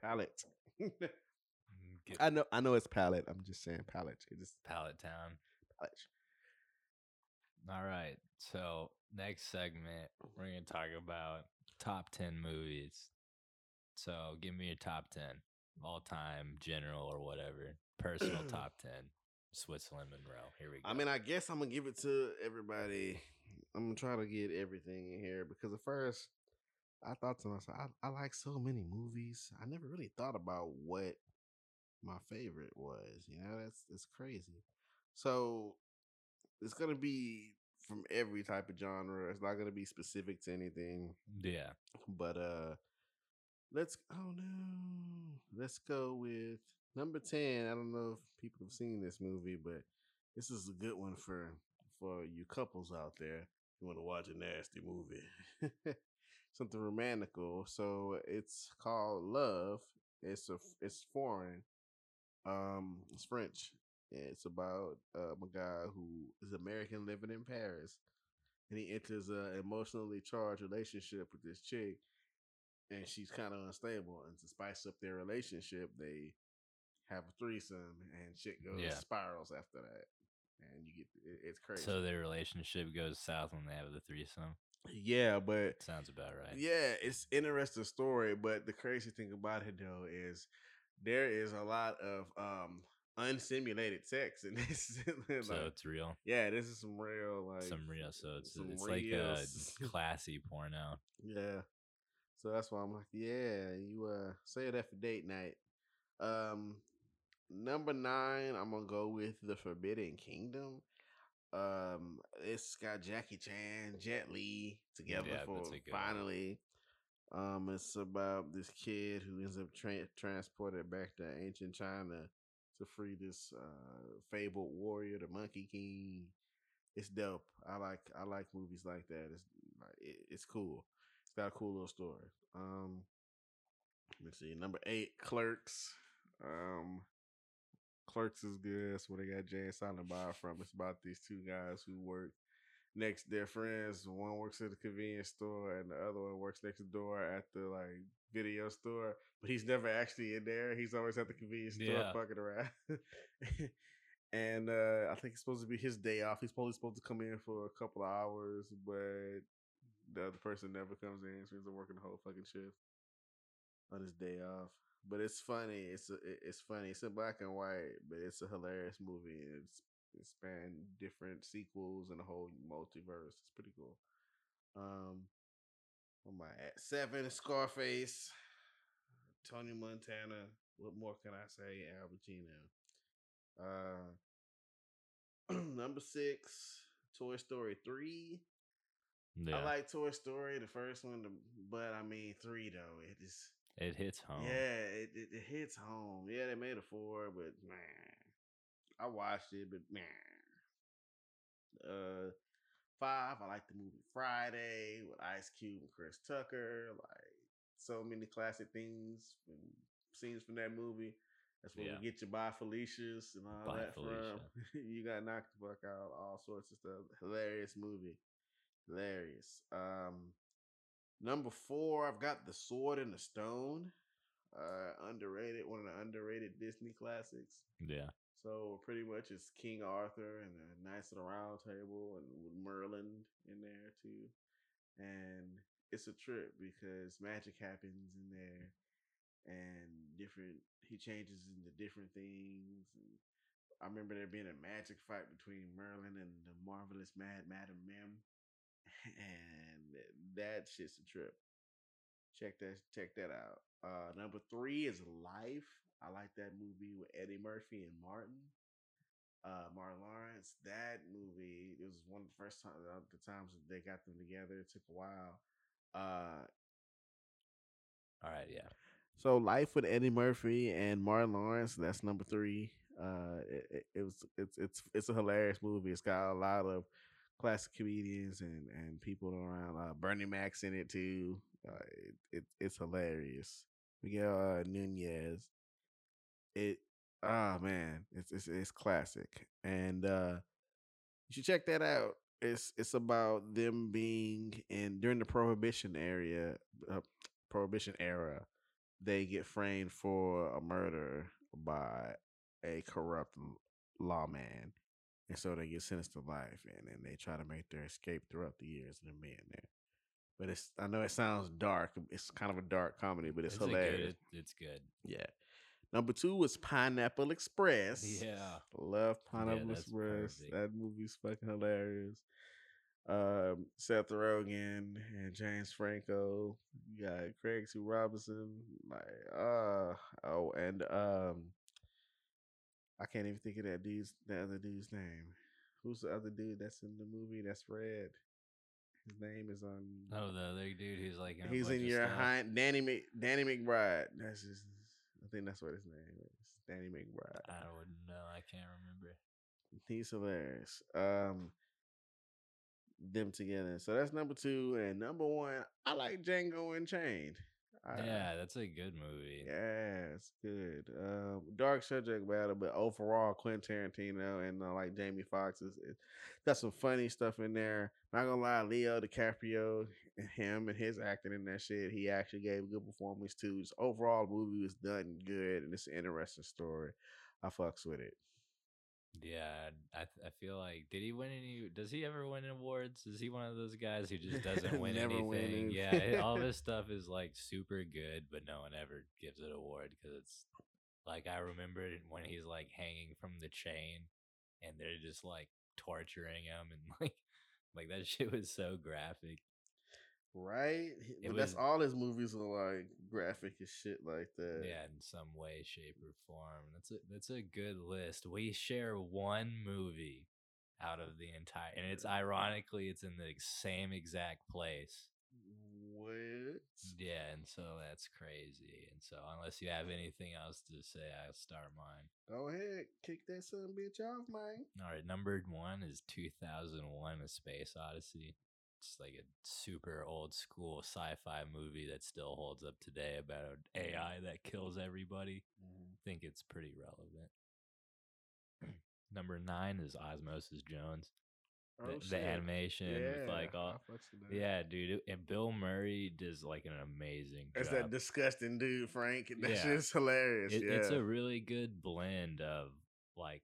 Palate. Mm, I know. I know it's palate. I'm just saying palate. It's just palate town. palate. All right. So next segment, we're gonna talk about top ten movies. So give me your top ten, all time, general or whatever, personal top ten. Switzalin Monroe. Here we go. I mean, I guess I'm gonna give it to everybody. I'm gonna try to get everything in here because at first I thought to myself, I, I like so many movies. I never really thought about what my favorite was. You know, that's that's crazy. So it's gonna be from every type of genre. It's not gonna be specific to anything. yeah. But uh let's oh no. Let's go with number 10. I don't know if people have seen this movie, but this is a good one for for you couples out there who want to watch a nasty movie. Something romantical. So it's called Love. It's a it's foreign. Um it's French. It's about um, a guy who is American living in Paris and he enters a emotionally charged relationship with this chick and she's kind of unstable and to spice up their relationship they have a threesome and shit goes Yeah. spirals after that and you get it, it's crazy So their relationship goes south when they have the threesome. yeah but Sounds about right. yeah it's interesting story but the crazy thing about it though is there is a lot of um unsimulated sex and this like, So it's real. yeah this is some real like Some real. So it's it's like a classy porno. Yeah. So that's why I'm like, yeah, you uh say that for date night. Um number nine, I'm gonna go with the Forbidden Kingdom. Um it's got Jackie Chan, Jet Li together Yeah, for good one. finally. Um it's about this kid who ends up tra- transported back to ancient China to free this uh fabled warrior, the Monkey King. It's dope. I like I like movies like that. It's it, it's cool. It's got a cool little story. Um, let me see. Number eight, Clerks. Um, Clerks is good. That's where they got Jay and Silent Bob from. It's about these two guys who work next to their friends. One works at the convenience store, and the other one works next door at the like video store. But he's never actually in there. He's always at the convenience store Yeah. fucking around. and uh, I think it's supposed to be his day off. He's probably supposed to come in for a couple of hours, but the other person never comes in, so he's working the whole fucking shift on his day off. But it's funny. It's a, it's funny. It's in black and white, but it's a hilarious movie. It's it spanned different sequels and the whole multiverse. It's pretty cool. Um, what am I at? Seven. Scarface. Tony Montana. What more can I say? Al Pacino. Uh, number six. Toy Story three. Yeah. I like Toy Story, the first one, but I mean three though. It is it hits home. yeah, it, it, it hits home. Yeah, they made a four, but man, I watched it, but man, uh, five. I like the movie Friday with Ice Cube and Chris Tucker. Like so many classic things and scenes from that movie. That's where Yeah. we get you by Felicia's and all Bye, that from. you got knocked the fuck out, all sorts of stuff. Hilarious movie. Hilarious. Um number four, I've got The Sword and the Stone. Uh underrated, one of the underrated Disney classics. Yeah. So pretty much it's King Arthur and the Knights of the Round Table and with Merlin in there too. And it's a trip because magic happens in there and different he changes into different things and I remember there being a magic fight between Merlin and the marvelous Mad Madam Mim. And that shit's a trip. Check that check that out. Uh number three is Life. I like that movie with Eddie Murphy and Martin. Uh Martin Lawrence. That movie, it was one of the first time the times they got them together. It took a while. Uh All right. Yeah. so Life with Eddie Murphy and Martin Lawrence, that's number three. Uh it, it, it was it's it's it's a hilarious movie. It's got a lot of classic comedians and and people around. Uh, Bernie Mac's in it too. Uh, it, it it's hilarious. Miguel uh, Nunez. It ah man, it's it's it's classic, and uh you should check that out. It's it's about them being in during the prohibition area, uh, prohibition era. They get framed for a murder by a corrupt lawman, and so they get sentenced to life, and then they try to make their escape throughout the years them being there. But it's I know it sounds dark. It's kind of a dark comedy, but it's, Is it good? hilarious. It's good. Yeah. Number two was Pineapple Express. Yeah. Love Pineapple that's Express. perfect. That movie's fucking hilarious. Um, Seth Rogen and James Franco. You got Craig T. Robinson. Like, uh, oh, and um, I can't even think of that dude's that other dude's name. Who's the other dude that's in the movie that's red? His name is on. Oh, the other dude who's like in He's in your hind Danny Mc, Danny McBride. That's his. I think that's what his name is. Danny McBride. I don't know. I can't remember. He's hilarious. Um, them together. So that's number two, and number one. I like Django Unchained. I- yeah, that's a good movie. yeah, it's good. Um, dark subject matter, but overall, Quentin Tarantino and uh, like Jamie Foxx is it, got some funny stuff in there. Not gonna lie, Leo DiCaprio, him and his acting in that shit, he actually gave a good performance too. Just overall, the movie was done good, and it's an interesting story. I fucks with it. Yeah, I th- I feel like did he win any? Does he ever win awards? Is he one of those guys who just doesn't win anything? win yeah, all this stuff is like super good, but no one ever gives it an award because it's like I remember it when he's like hanging from the chain, and they're just like torturing him, and like like that shit was so graphic. Right? It But that's all his movies are like graphic and shit like that. Yeah, in some way, shape, or form. That's a that's a good list. We share one movie out of the entire, and it's ironically it's in the same exact place. What? Yeah, and so that's crazy. And so unless you have anything else to say, I'll start mine. Go ahead, kick that son bitch off, man. All right, number one is 2001: A Space Odyssey. It's like a super old school sci-fi movie that still holds up today about an mm-hmm. AI that kills everybody. I think it's pretty relevant. Number nine is Osmosis Jones. The, Oh, the animation with like all fucks with that. yeah, dude. And Bill Murray does like an amazing That's job. that disgusting dude, Frank. That Yeah. shit's hilarious. It- yeah. It's a really good blend of like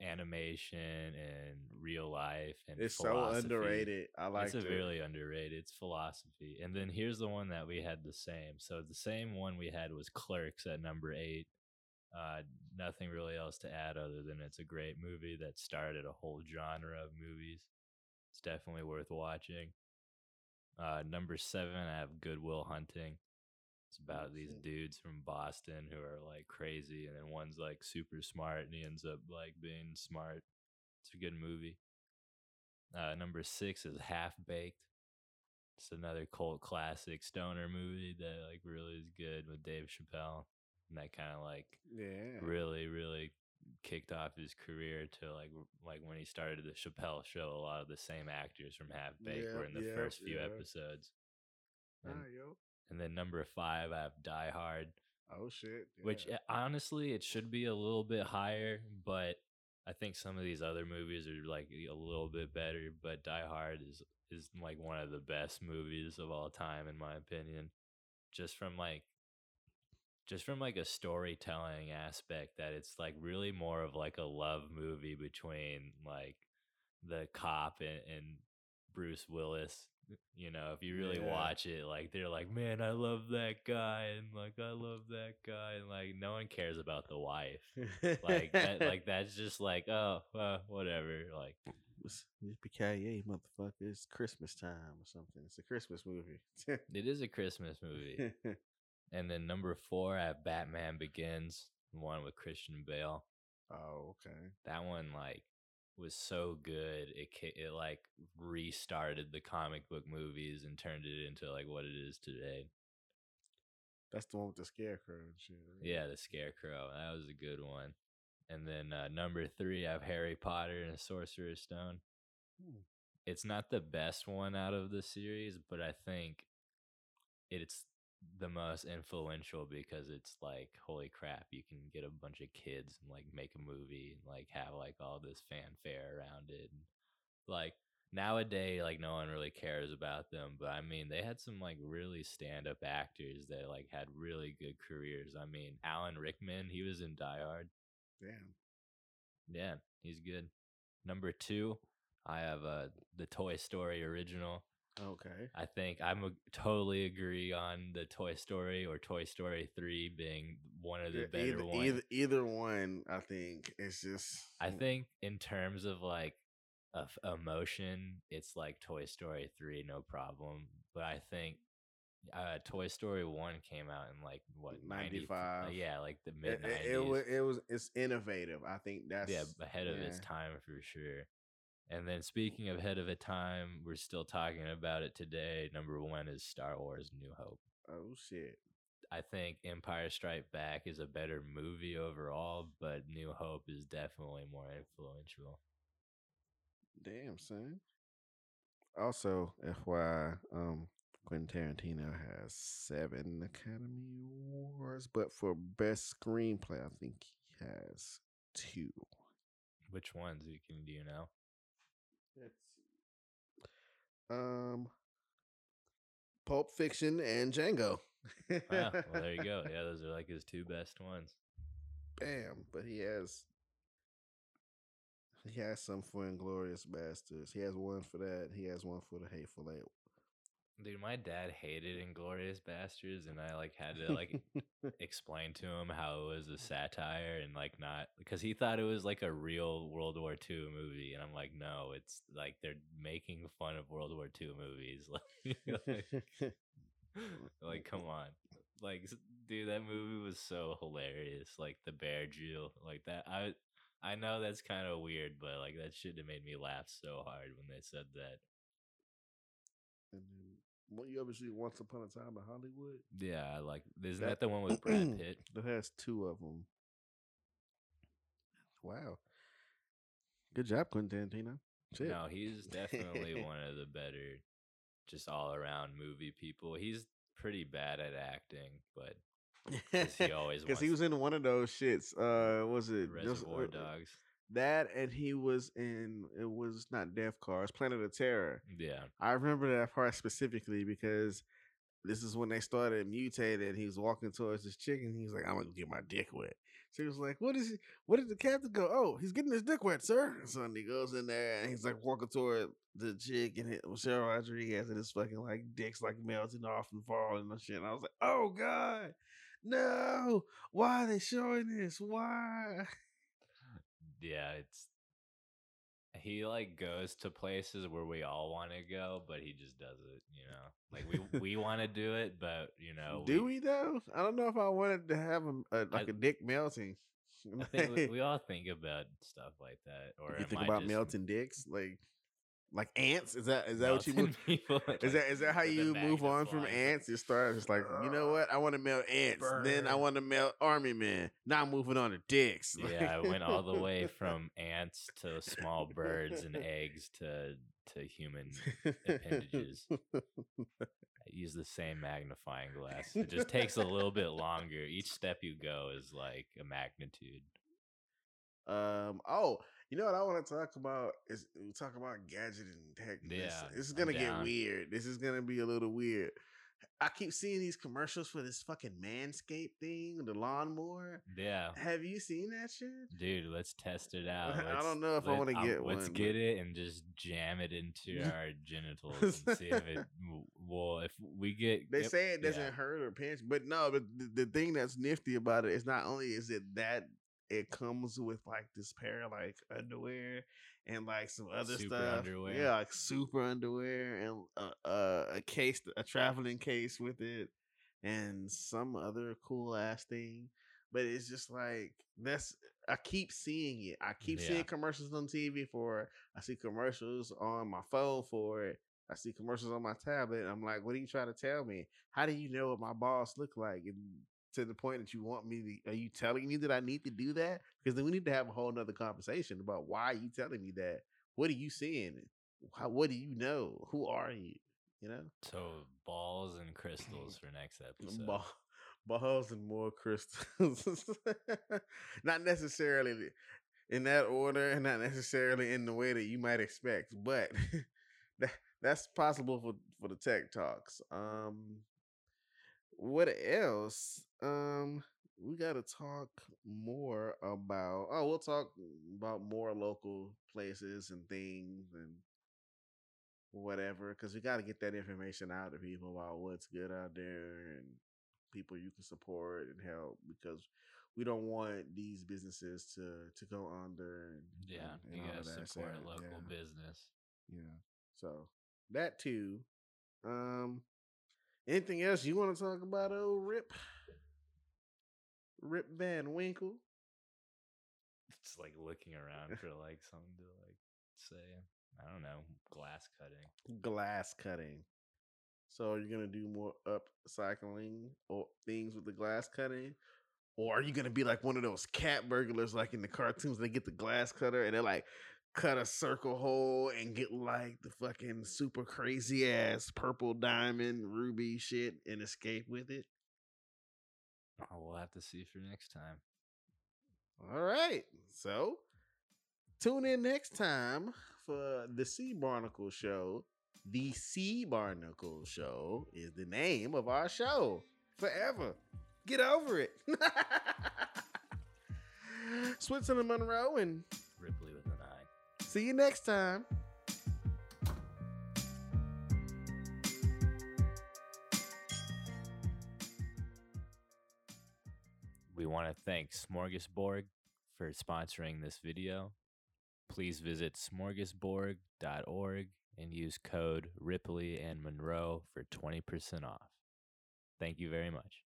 animation and real life and It's so underrated. I like it's it. really underrated. It's philosophy. And then here's the one that we had the same. So the same one we had was Clerks at number eight. Uh, nothing really else to add other than it's a great movie that started a whole genre of movies. It's definitely worth watching. Uh, number seven, I have Good Will Hunting. It's about these shit. dudes from Boston who are like crazy, and then one's like super smart, and he ends up like being smart. It's a good movie. Uh, number six is Half Baked. It's another cult classic stoner movie that like really is good with Dave Chappelle, and that kind of like yeah. really really kicked off his career to like like when he started the Chappelle show. A lot of the same actors from Half Baked were in the yep, first few yep. episodes. And, Ah, yo. And then number five, I have Die Hard Oh shit. which yeah. uh, honestly it should be a little bit higher but i think some of these other movies are like a little bit better but die hard is is like one of the best movies of all time in my opinion just from like just from like a storytelling aspect that it's like really more of like a love movie between like the cop and, and bruce willis you know if you really Yeah. watch it like they're like man i love that guy and like i love that guy and like no one cares about the wife like that like that's just like oh uh, whatever like It's yippee motherfucker. It's Christmas time or something. It's a Christmas movie. it is a christmas movie and then number four i have batman begins one with christian bale oh, okay. that one like was so good it it like restarted the comic book movies and turned it into like what it is today That's the one with the scarecrow and shit. right? yeah the scarecrow that was a good one and then uh, number three i have harry potter and the sorcerer's stone Hmm. it's not the best one out of the series, but I think it's the most influential because it's like holy crap you can get a bunch of kids and like make a movie and like have like all this fanfare around it and like nowadays like no one really cares about them but i mean they had some like really stand-up actors that like had really good careers. I mean alan rickman he was in die hard. Damn. yeah he's good. Number two i have uh the toy story original Okay. I think I'm a, totally agree on the Toy Story or Toy Story Three being one of the Yeah, better either, ones. either either one, I think it's just. I think in terms of like of emotion, it's like Toy Story Three, no problem. But I think uh, Toy Story One came out in like what 90 uh, 95. yeah, like the it, mid it, nineties. it was it was it's innovative. I think that's yeah, ahead of its time for sure. And then speaking of ahead of a time, we're still talking about it today. Number one is Star Wars: New Hope. Oh shit. I think Empire Strike Back is a better movie overall, but New Hope is definitely more influential. Damn son. Also, FYI, um, Quentin Tarantino has seven Academy Awards, but for best screenplay, I think he has two. Which ones you can do you know? Let's see. Um, Pulp Fiction and Django. Yeah, well, there you go. Yeah, those are like his two best ones. Bam! But he has he has some for Inglourious Basterds. He has one for that. He has one for the Hateful Eight. Dude, my dad hated Inglourious Basterds, and I like had to like explain to him how it was a satire and like not because he thought it was like a real World War II movie, and I'm like, no, it's like they're making fun of World War II movies. Like, like, come on, like, dude, that movie was so hilarious. Like the bear drill, like that. I I know that's kind of weird, but like that should have made me laugh so hard when they said that. and then, what you ever see Once Upon a Time in Hollywood? Yeah, I like. Isn't That- that the one with Brad Pitt? That has two of them. Wow. Good job, Quentin Tarantino. Shit. No, he's definitely one of the better, just all around movie people. He's pretty bad at acting, but he always Because he was in one of those shits. Uh, was it just- Reservoir uh, Dogs. That and he was in. It was not Death Cars, Planet of Terror. Yeah, I remember that part specifically because this is when they started mutating. He was walking towards this chick, and was like, "I'm gonna get my dick wet." So She was like, "What is he? What did the captain go? Oh, he's getting his dick wet, sir." So he goes in there, and he's like walking toward the chick, and it was Cheryl Rodriguez, and his fucking like dicks like melting off and falling and shit. And I was like, "Oh God, no! Why are they showing this? Why?" Yeah. It's he like goes to places where we all want to go, but he just does it. You know, like we we want to do it, but you know, Do we though? I don't know if I wanted to have a, a uh, like I- a dick melting. I think we, we all think about stuff like that, or you think about just melting dicks, like like ants? Is that is that what you move? people, Is that is that how you move on from ants? You start it's like you know what? I want to melt ants. Then I want to melt army men. Now I'm moving on to dicks. Yeah, I went all the way from ants to small birds and eggs to to human appendages. I use the same magnifying glass. It just takes a little bit longer. Each step you go is like a magnitude. Um. Oh, you know what I want to talk about is we talk about gadget and tech. This- Yeah, this is gonna get weird. This is gonna be a little weird. I keep seeing these commercials for this fucking Manscaped thing, the lawnmower. Yeah. Have you seen that shit? Dude, let's test it out. I Let's- don't know if I wanna um, get Let's one, get but- it and just jam it into our genitals and see if it. Well, if we get, They say it doesn't yeah. hurt or pinch, but no. But the, the thing that's nifty about it is not only is it that it comes with like this pair of like underwear and like some other Super stuff. underwear. Yeah, like super underwear and uh, uh, a case, a traveling case with it, and some other cool ass thing. But it's just like that's. I keep seeing it. I keep Yeah. seeing commercials on TV for it. I see commercials on my phone for it. I see commercials on my tablet. I'm like, what are you trying to tell me? How do you know what my balls look like? And to the point that you want me to, are you telling me that I need to do that? Because then we need to have a whole nother conversation about why are you telling me that? What are you seeing? how, what do you know? Who are you? You know, So balls and crystals for next episode. Ball, balls and more crystals. not necessarily in that order, and not necessarily in the way that you might expect, but that that's possible for for the tech talks. Um, what else? Um, we got to talk more about. Oh, we'll talk about more local places and things and whatever, because we got to get that information out to people about what's good out there and people you can support and help because we don't want these businesses to to go under and yeah, and, you gotta support So, local yeah. business. Yeah. So that too. Um anything else you want to talk about, old Rip? Rip Van Winkle? It's like looking around for like something to like say. I don't know, glass cutting. Glass cutting. So are you gonna do more upcycling or things with the glass cutting? Or are you gonna be like one of those cat burglars like in the cartoons? They get the glass cutter and they're like cut a circle hole and get like the fucking super crazy ass purple diamond ruby shit and escape with it. Oh, we'll have to see for next time. All right. So tune in next time for the Sea Barnacle Show. The Sea Barnacle Show is the name of our show forever. Get over it. Switzalin Monroe, and see you next time. We want to thank Smorgasborg for sponsoring this video. Please visit smorgasborg.org and use code Ripley and Monroe for 20% off. Thank you very much.